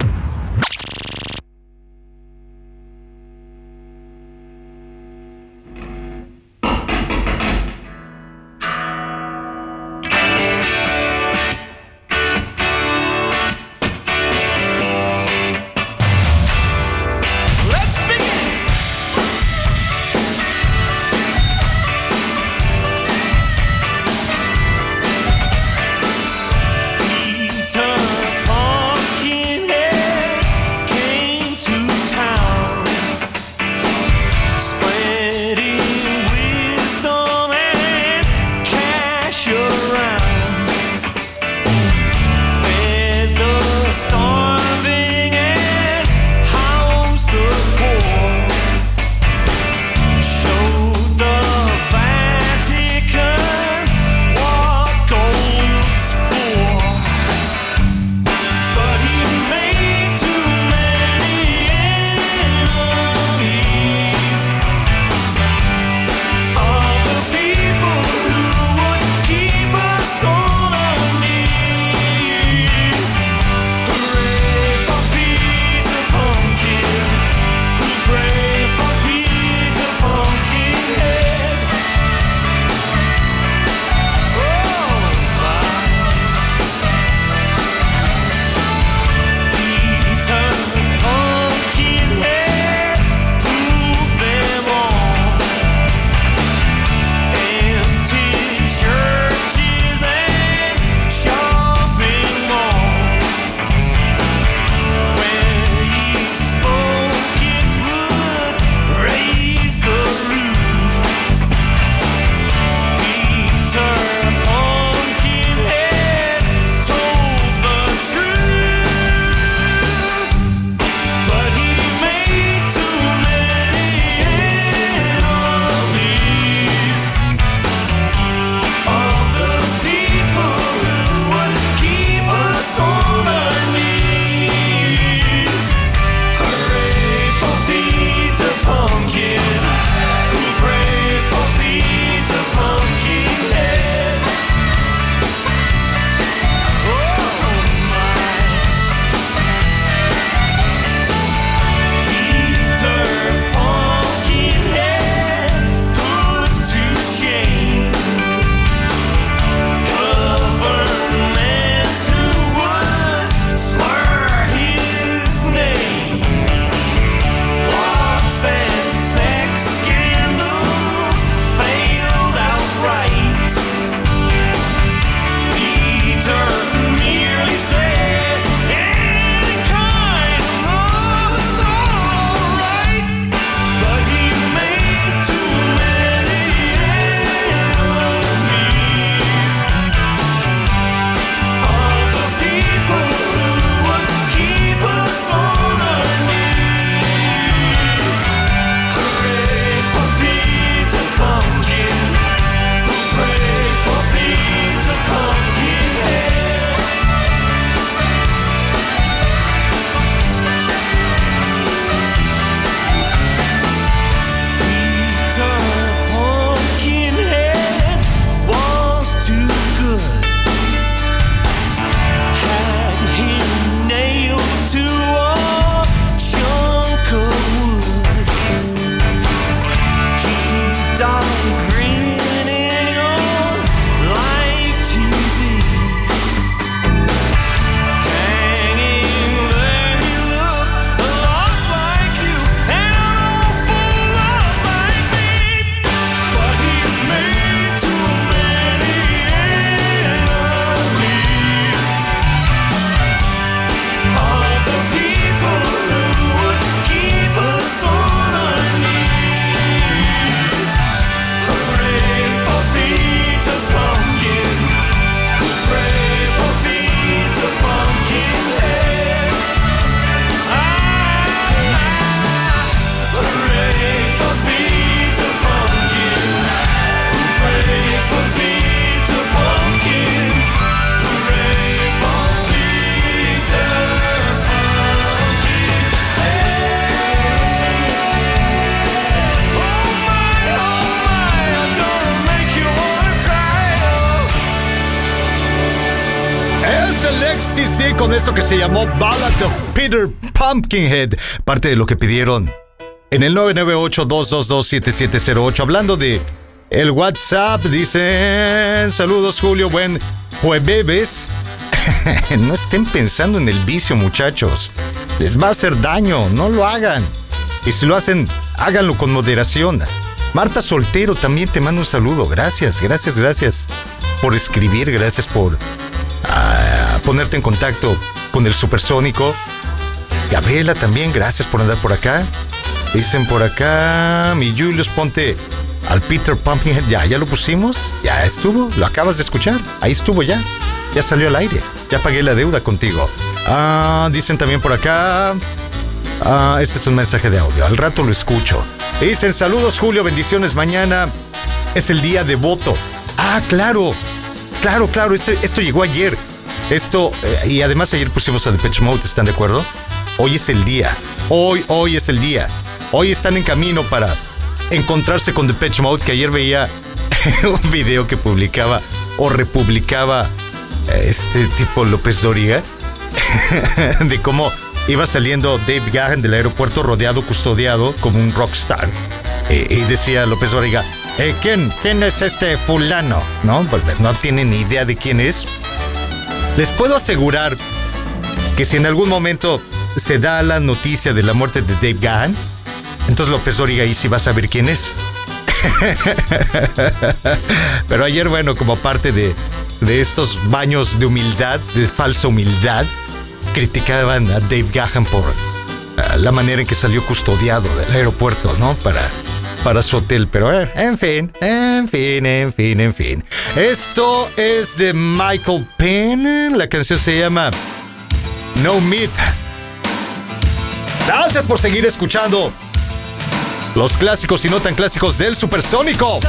Que se llamó Ballad of Peter Pumpkinhead, parte de lo que pidieron en el 998-222-7708. Hablando de el WhatsApp, dicen saludos Julio, buen jueves. no estén pensando en el vicio, muchachos. Les va a hacer daño, no lo hagan. Y si lo hacen, háganlo con moderación. Marta Soltero también te mando un saludo. Gracias, gracias, gracias por escribir, gracias por ah, ponerte en contacto con el supersónico. Gabriela también, gracias por andar por acá. Dicen por acá, mi Julius, ponte al Peter Pumpkinhead. Ya, ya lo pusimos, ya estuvo, lo acabas de escuchar, ahí estuvo ya, ya salió al aire, ya pagué la deuda contigo. Ah, dicen también por acá, ah, este es un mensaje de audio, al rato lo escucho. Dicen saludos Julio, bendiciones, mañana es el día de voto. Ah, claro, claro, claro, esto, esto llegó ayer. Esto, eh, y además ayer pusimos a Depeche Mode, ¿están de acuerdo? Hoy es el día. Hoy, hoy es el día. Hoy están en camino para encontrarse con Depeche Mode, que ayer veía un video que publicaba o republicaba eh, este tipo López Doriga, de cómo iba saliendo Dave Gahan del aeropuerto rodeado, custodiado como un rockstar. Eh, y decía López Doriga, eh, ¿quién, ¿quién es este fulano? No, pues no tienen ni idea de quién es. Les puedo asegurar que si en algún momento se da la noticia de la muerte de Dave Gahan, entonces López Doriga ahí sí va a saber quién es. Pero ayer, bueno, como parte de, de estos baños de humildad, de falsa humildad, criticaban a Dave Gahan por ah, la manera en que salió custodiado del aeropuerto, ¿no? Para, para su hotel. Pero, eh, en fin, en fin, en fin, en fin. Esto es de Michael Penn. La canción se llama No Myth. Gracias por seguir escuchando los clásicos y no tan clásicos del Supersónico.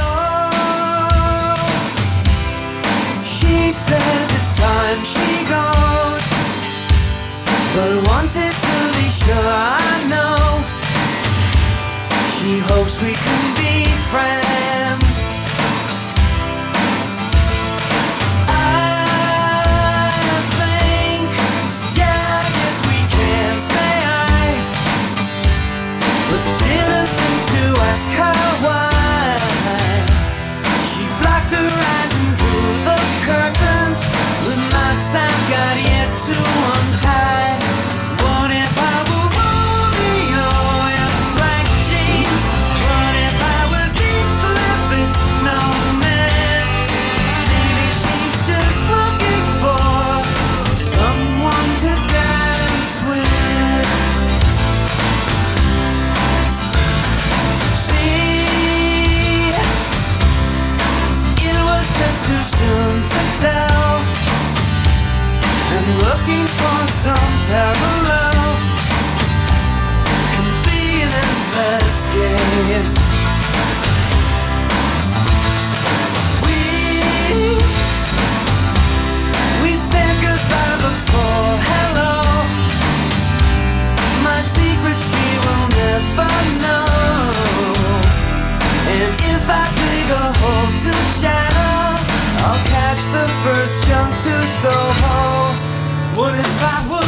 She says it's time she goes, but wanted to be sure I know. She hopes we can be friends. I think, yeah, I guess we can say I, but didn't think to ask her why. She blocked her eyes and drew the curtains With my time got yet to untie looking for some parallel can be an endless game. We we said goodbye before hello. My secret she will never know. And if I dig a hole to channel, I'll catch the first jump to Soho. What if I were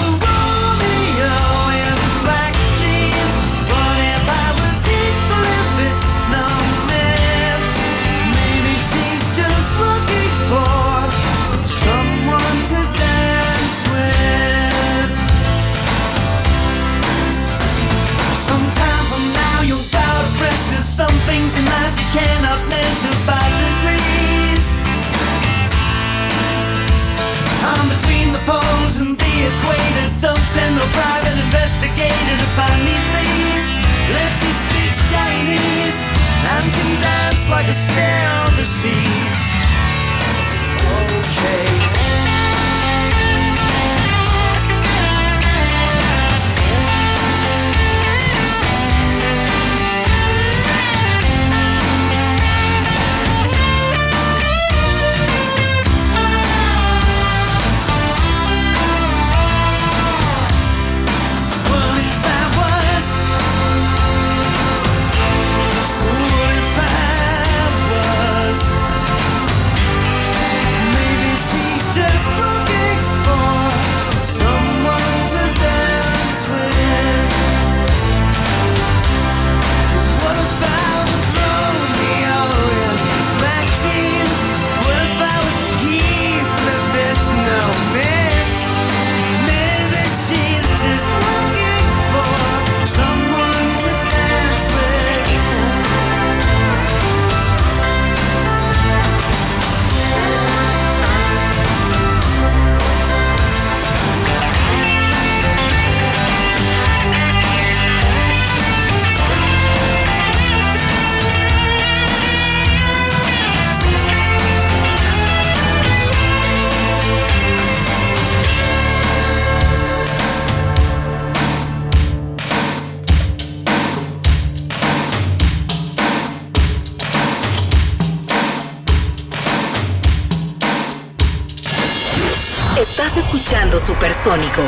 radiofónico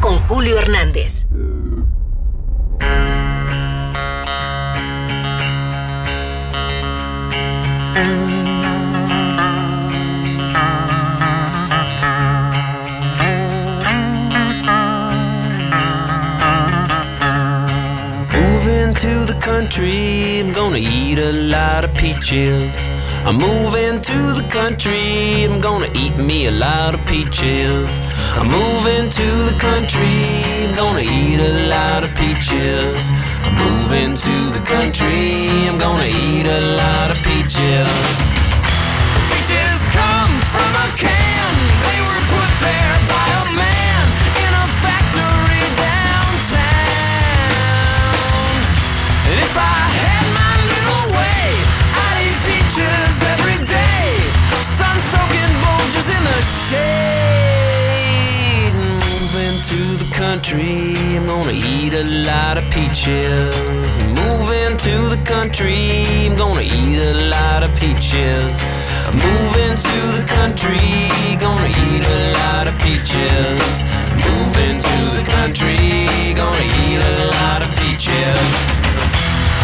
con Julio Hernández. to the country. I'm gonna eat a lot of peaches. I'm moving to the country. I'm gonna eat me a lot of peaches. I'm moving to the country, I'm gonna eat a lot of peaches. I'm moving to the country, I'm gonna eat a lot of peaches. country. I'm gonna eat a lot of peaches. I'm moving to the country. I'm gonna eat a lot of peaches. I'm moving to the country. Gonna eat a lot of peaches. I'm moving to the country. Gonna eat a lot of peaches.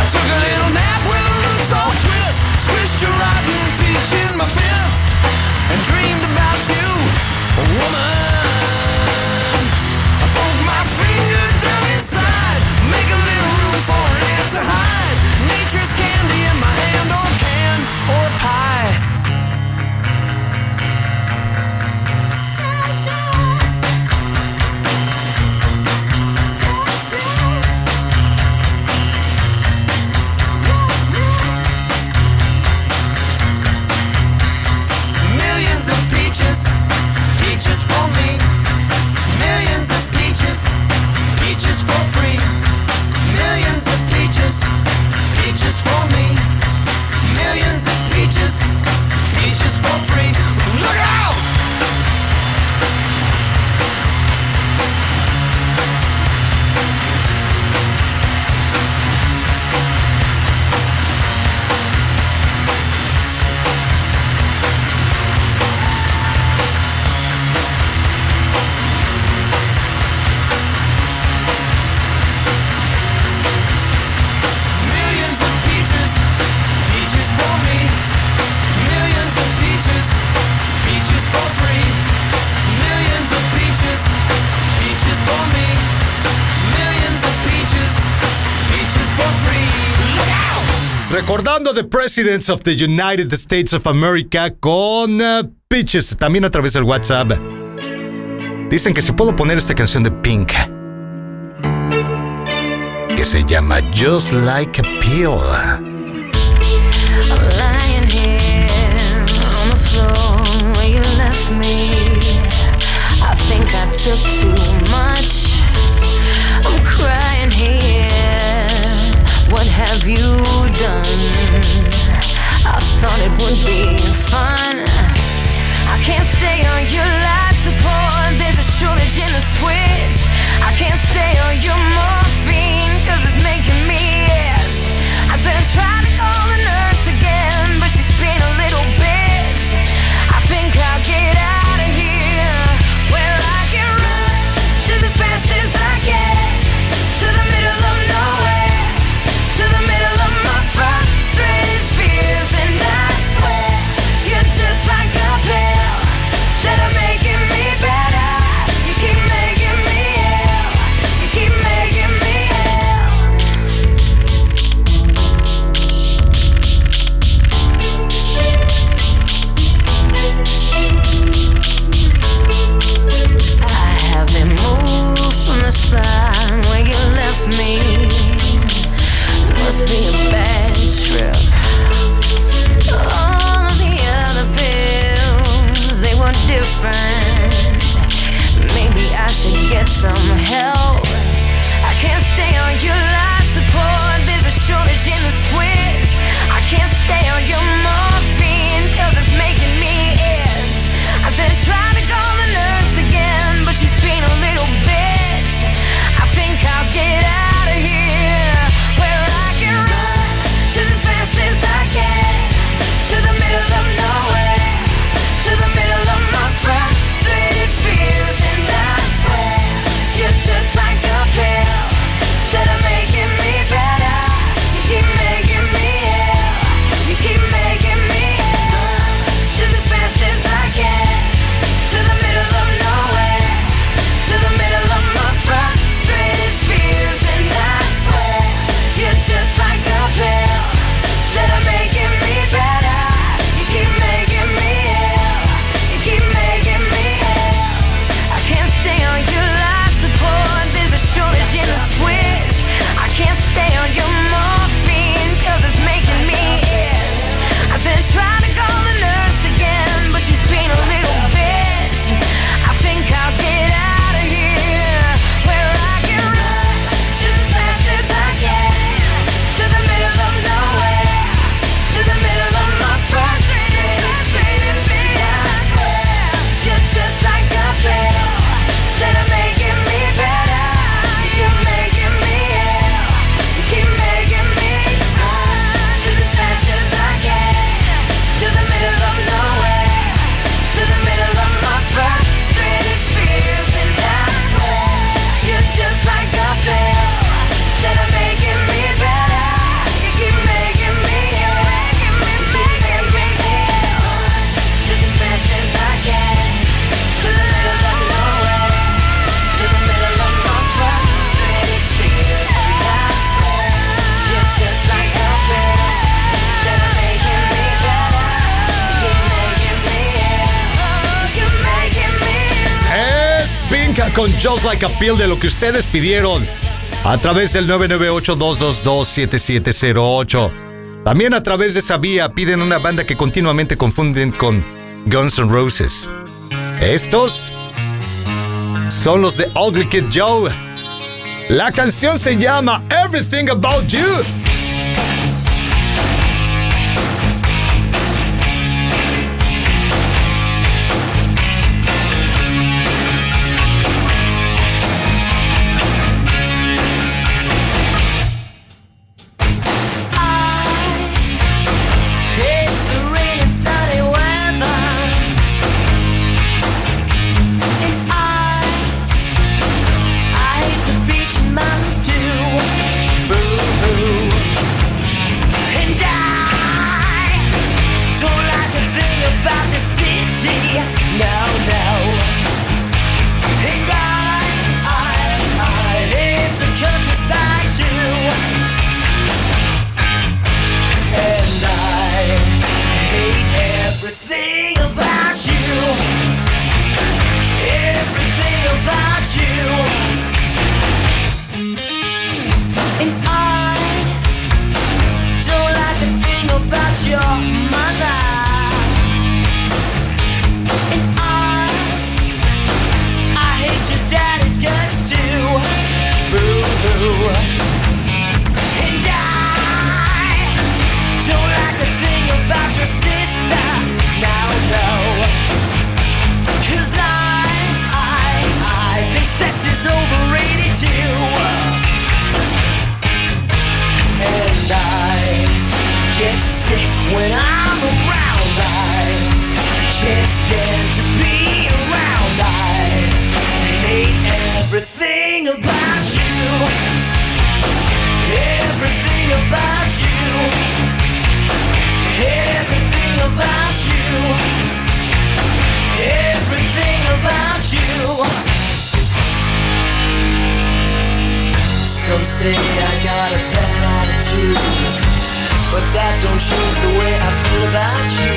I took a little nap with a loose old twist. Squished a rotten peach in my fist and dreamed hablando de Presidents of the United States of America con eh, uh, Pitches, también a través del WhatsApp. Dicen que si puedo poner esta canción de Pink, que se llama Just Like a Pill. Just Like a Pill de lo que ustedes pidieron a través del 998-222-7708. También a través de esa vía piden una banda que continuamente confunden con Guns N' Roses. Estos son los de Ugly Kid Joe. La canción se llama Everything About You. But that don't change the way I feel about you.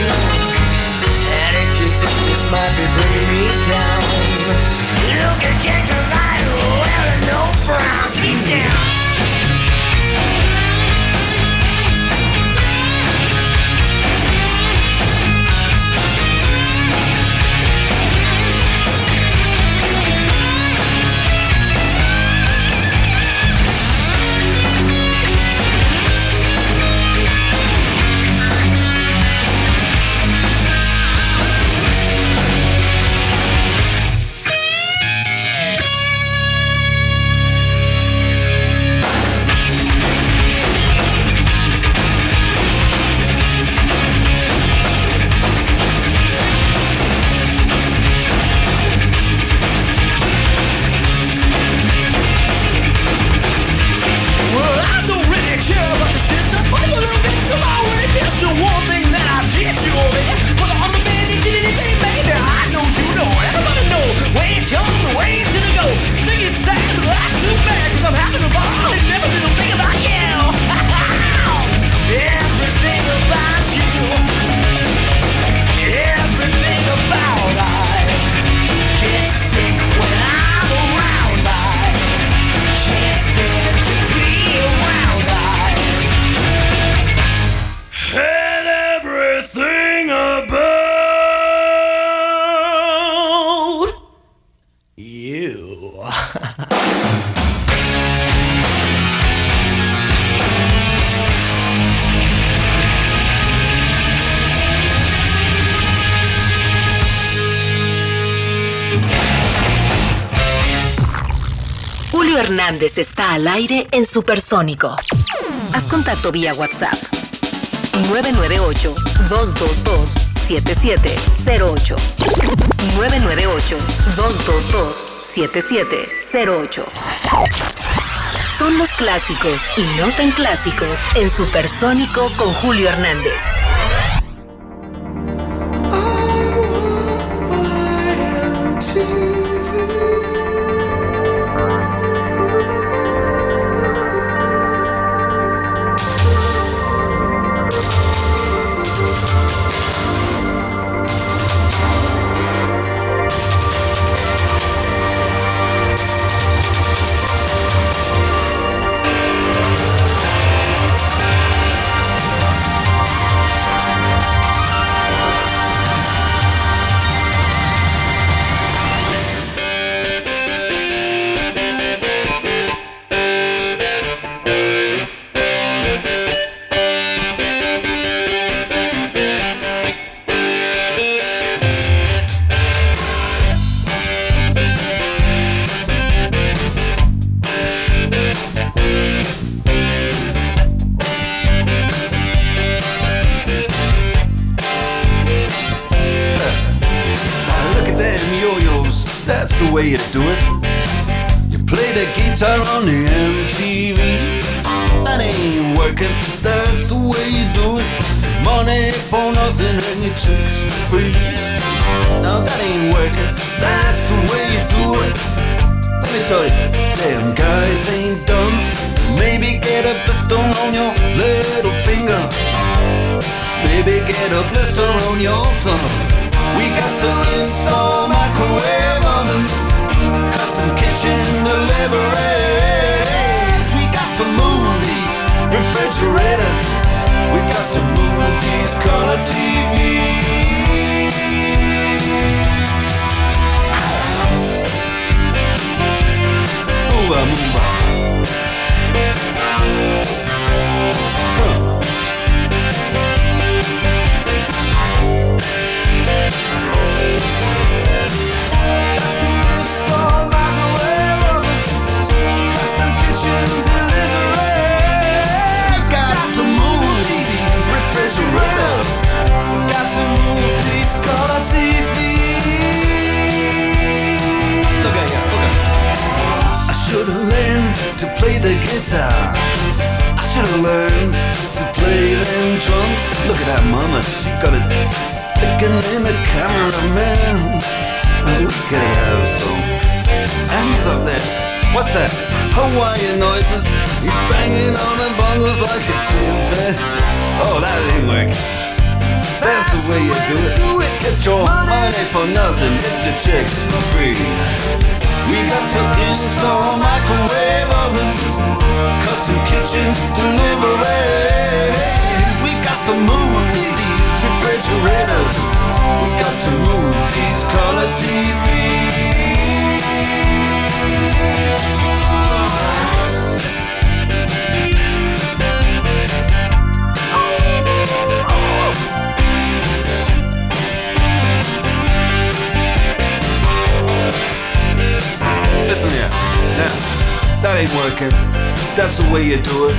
And if you think this might be bringing me down Look again cause I wear no frown Deep down. Hernández está al aire en Supersónico. Haz contacto vía WhatsApp 998 222 7708 998 222 7708 Son los clásicos y no tan clásicos en Supersónico con Julio Hernández. The guitar on the MTV. That ain't working. That's the way you do it. Money for nothing and your chicks for free. Now that ain't working. That's the way you do it. Let me tell you, damn guys ain't dumb. Maybe get a blister on your little finger. Maybe get a blister on your thumb. We got to install microwave ovens, Custom kitchen deliveries. We got some movies, refrigerators. We got some movies, color TV. Ooh, Huh. I should have learned to play the guitar I should've learned to play them drums. Look at that mama, she got it sticking in the cameraman. Look at her so. And he's up there. What's that? Hawaiian noises. He's banging on the bongos like a chimpanzee. Oh, that ain't working. That's the way you do it. Get your money for nothing, get your chicks for free. We got to install microwave oven, custom kitchen delivery. We got to move refrigerators. We got to move these color TV Listen here, now, that ain't working. That's the way you do it.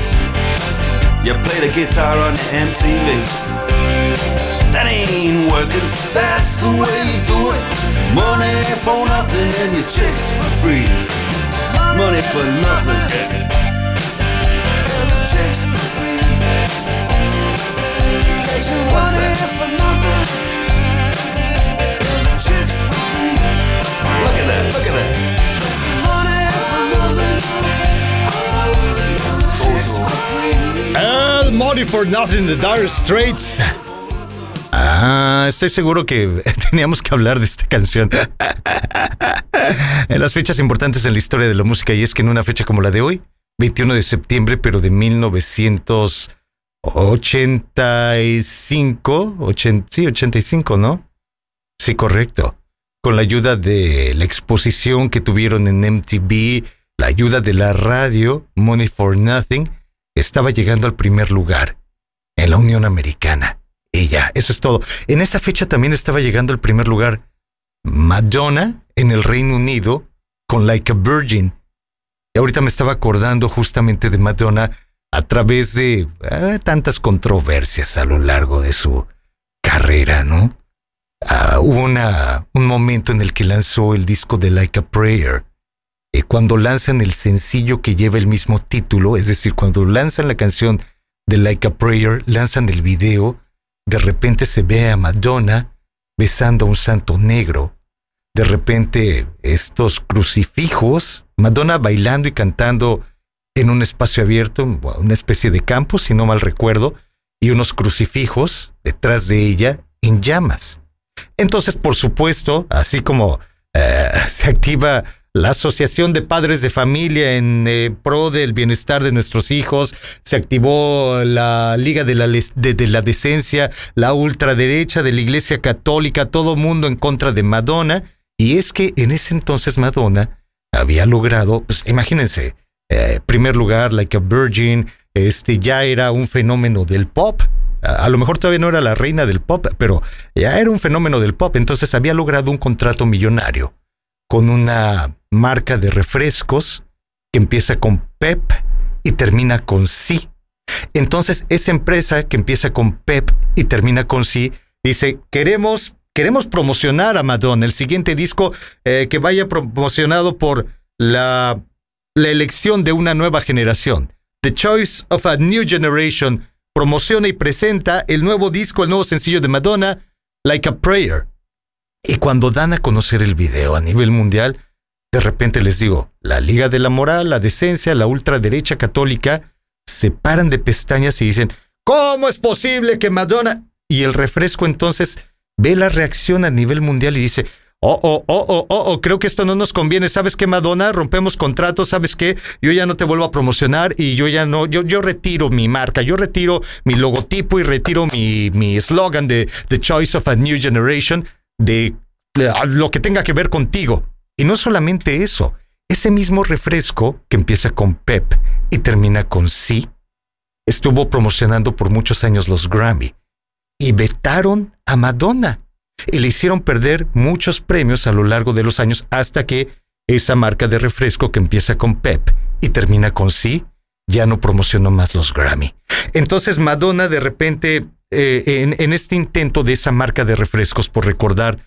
You play the guitar on the MTV. That ain't working. That's the way you do it. Money for nothing and your chicks for free. Money for nothing. And the chicks for free. Get your Money for Nothing, The Dire Straits. Ah, estoy seguro que teníamos que hablar de esta canción. en las fechas importantes en la historia de la música, y es que en una fecha como la de hoy, 21 de septiembre, pero de 1985, 80, sí, 85, ¿no? Sí, correcto. Con la ayuda de la exposición que tuvieron en MTV, la ayuda de la radio, Money for Nothing, estaba llegando al primer lugar en la Unión Americana. Y ya, eso es todo. En esa fecha también estaba llegando al primer lugar Madonna en el Reino Unido con Like a Virgin. Y ahorita me estaba acordando justamente de Madonna a través de eh, tantas controversias a lo largo de su carrera, ¿no? Ah, hubo una, un momento en el que lanzó el disco de Like a Prayer. Y cuando lanzan el sencillo que lleva el mismo título, es decir, cuando lanzan la canción de Like a Prayer, lanzan el video, de repente se ve a Madonna besando a un santo negro. De repente estos crucifijos, Madonna bailando y cantando en un espacio abierto, una especie de campo, si no mal recuerdo, y unos crucifijos detrás de ella en llamas. Entonces, por supuesto, así como eh, se activa la Asociación de Padres de Familia en eh, pro del bienestar de nuestros hijos, se activó la Liga de la, de, la Decencia, la ultraderecha de la Iglesia Católica, todo mundo en contra de Madonna, y es que en ese entonces Madonna había logrado, pues imagínense, eh, primer lugar, Like a Virgin, este ya era un fenómeno del pop. A lo mejor todavía no era la reina del pop, pero ya era un fenómeno del pop. Entonces había logrado un contrato millonario con una marca de refrescos que empieza con Pep y termina con Sí. Entonces esa empresa que empieza con Pep y termina con Sí dice, queremos queremos promocionar a Madonna, el siguiente disco eh, que vaya promocionado por la, la elección de una nueva generación. The Choice of a New Generation promociona y presenta el nuevo disco, el nuevo sencillo de Madonna, Like a Prayer. Y cuando dan a conocer el video a nivel mundial, de repente les digo, la Liga de la Moral, la Decencia, la ultraderecha católica, se paran de pestañas y dicen, ¿cómo es posible que Madonna... Y el refresco entonces ve la reacción a nivel mundial y dice, oh, oh, oh, oh, oh, oh, creo que esto no nos conviene. ¿Sabes qué, Madonna? Rompemos contratos, ¿sabes qué? Yo ya no te vuelvo a promocionar y yo ya no, yo, yo retiro mi marca, yo retiro mi logotipo y retiro mi eslogan de The Choice of a New Generation de lo que tenga que ver contigo. Y no solamente eso, ese mismo refresco que empieza con Pep y termina con sí, estuvo promocionando por muchos años los Grammy y vetaron a Madonna y le hicieron perder muchos premios a lo largo de los años hasta que esa marca de refresco que empieza con Pep y termina con sí ya no promocionó más los Grammy. Entonces Madonna de repente eh, en, en este intento de esa marca de refrescos por recordar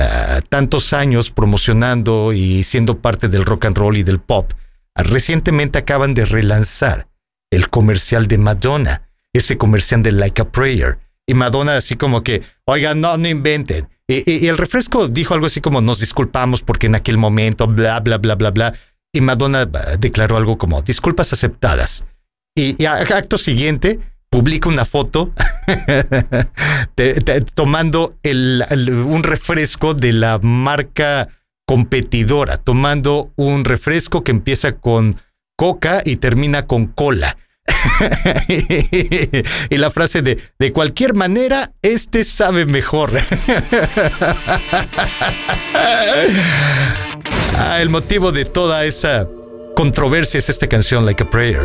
ah, tantos años promocionando y siendo parte del rock and roll y del pop, ah, recientemente acaban de relanzar el comercial de Madonna, ese comercial de Like a Prayer. Y Madonna así como que, oigan, no, no inventen. Y, el refresco dijo algo así como, nos disculpamos porque en aquel momento, bla, bla, bla, bla, bla. Y Madonna ah, declaró algo como, disculpas aceptadas. Y, y acto siguiente, publica una foto tomando un refresco de la marca competidora, tomando un refresco que empieza con coca y termina con cola. y la frase de, de cualquier manera, este sabe mejor. Ah, el motivo de toda esa controversia es esta canción, Like a Prayer.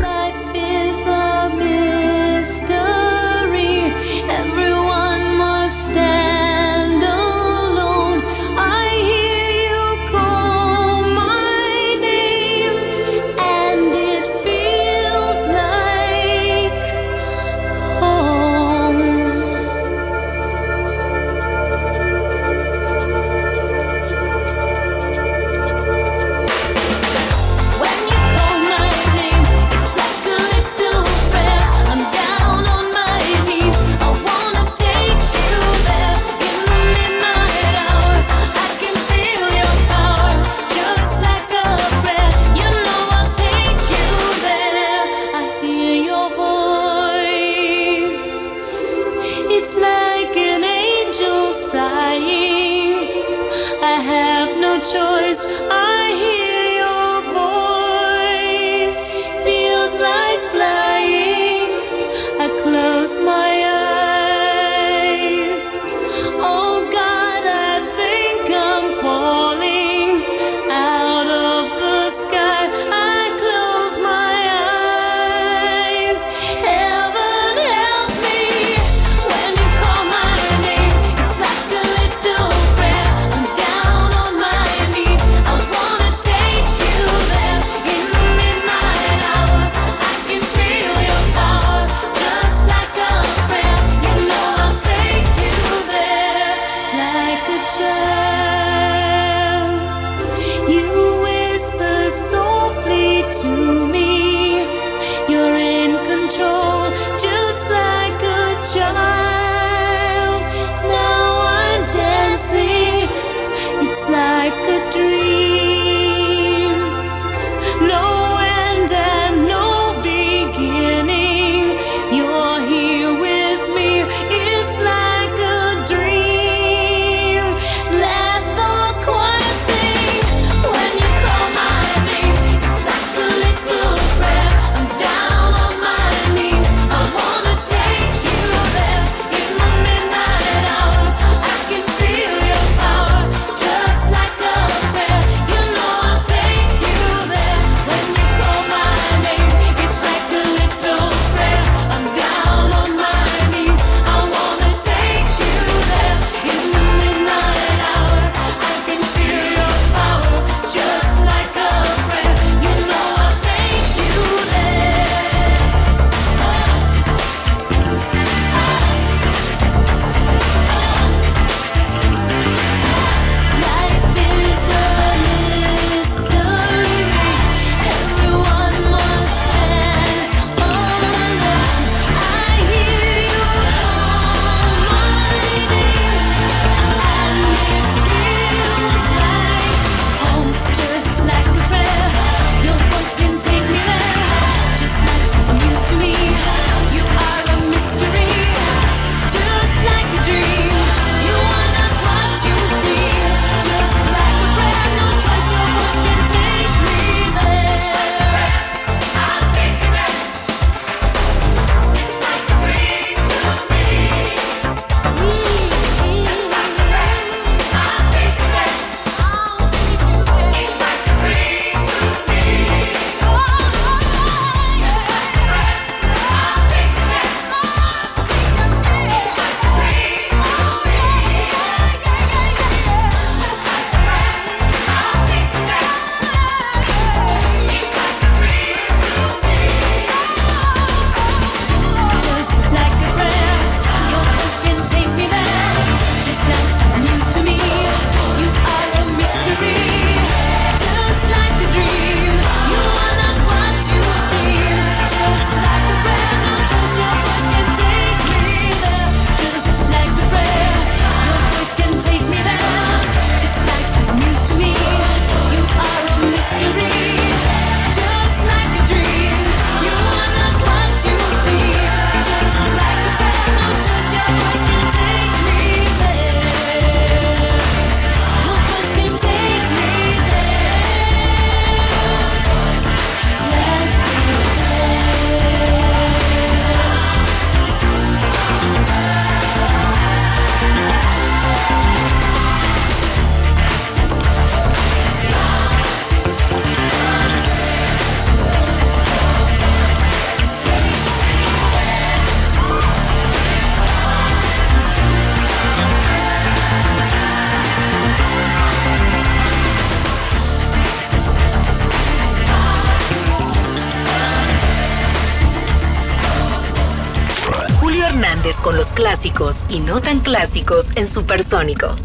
Y no tan clásicos en Supersónico.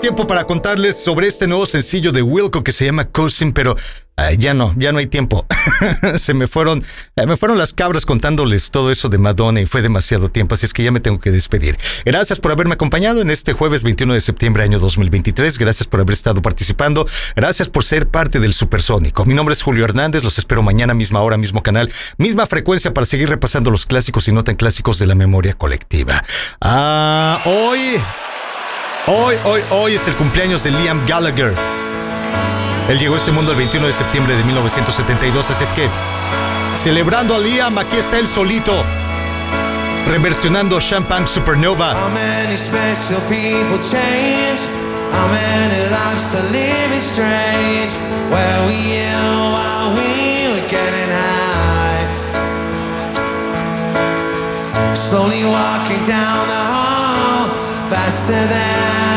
Tiempo para contarles sobre este nuevo sencillo de Wilco que se llama Cousin, pero ya no, ya no hay tiempo. se me fueron, eh, me fueron las cabras contándoles todo eso de Madonna y fue demasiado tiempo, así es que ya me tengo que despedir. Gracias por haberme acompañado en este jueves 21 de septiembre año 2023. Gracias por haber estado participando. Gracias por ser parte del Supersónico. Mi nombre es Julio Hernández. Los espero mañana, misma hora, mismo canal, misma frecuencia para seguir repasando los clásicos y no tan clásicos de la memoria colectiva. Ah, hoy. Hoy, hoy, hoy es el cumpleaños de Liam Gallagher. Él llegó a este mundo el 21 de septiembre de 1972, así es que celebrando a Liam, aquí está él solito, reversionando Champagne Supernova. How many special people change? How many lives are living strange? Where we you, are we? We getting high. Slowly walking down the hall, faster than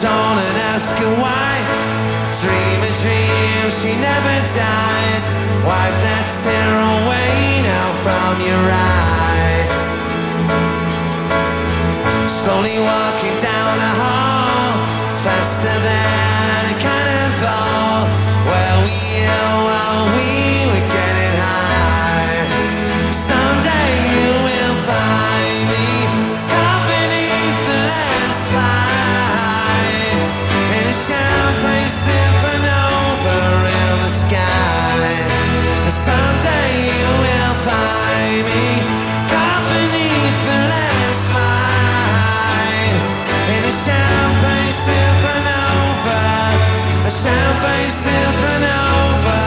dawn and ask her why. Dream a dream, she never dies. Wipe that tear away now from your eye. Slowly walking down the hall, faster than a cannonball. Someday you will find me caught beneath the light in a champagne supernova, a champagne supernova.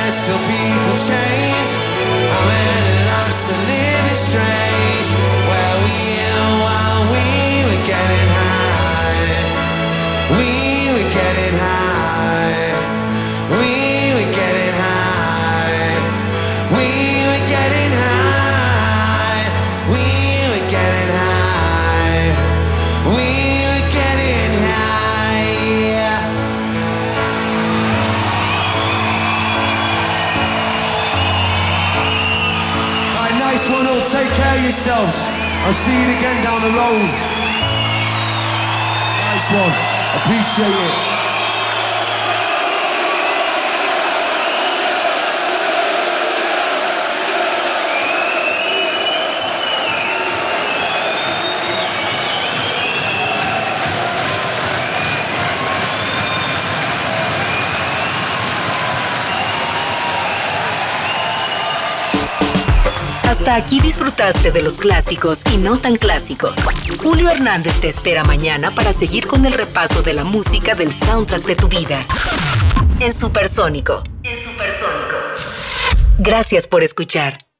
Many special people change? How yourselves. I'll see you again down the road. Nice one. Appreciate it. Aquí disfrutaste de los clásicos y no tan clásicos. Julio Hernández te espera mañana para seguir con el repaso de la música del soundtrack de tu vida. En Supersónico. En Supersónico. Gracias por escuchar.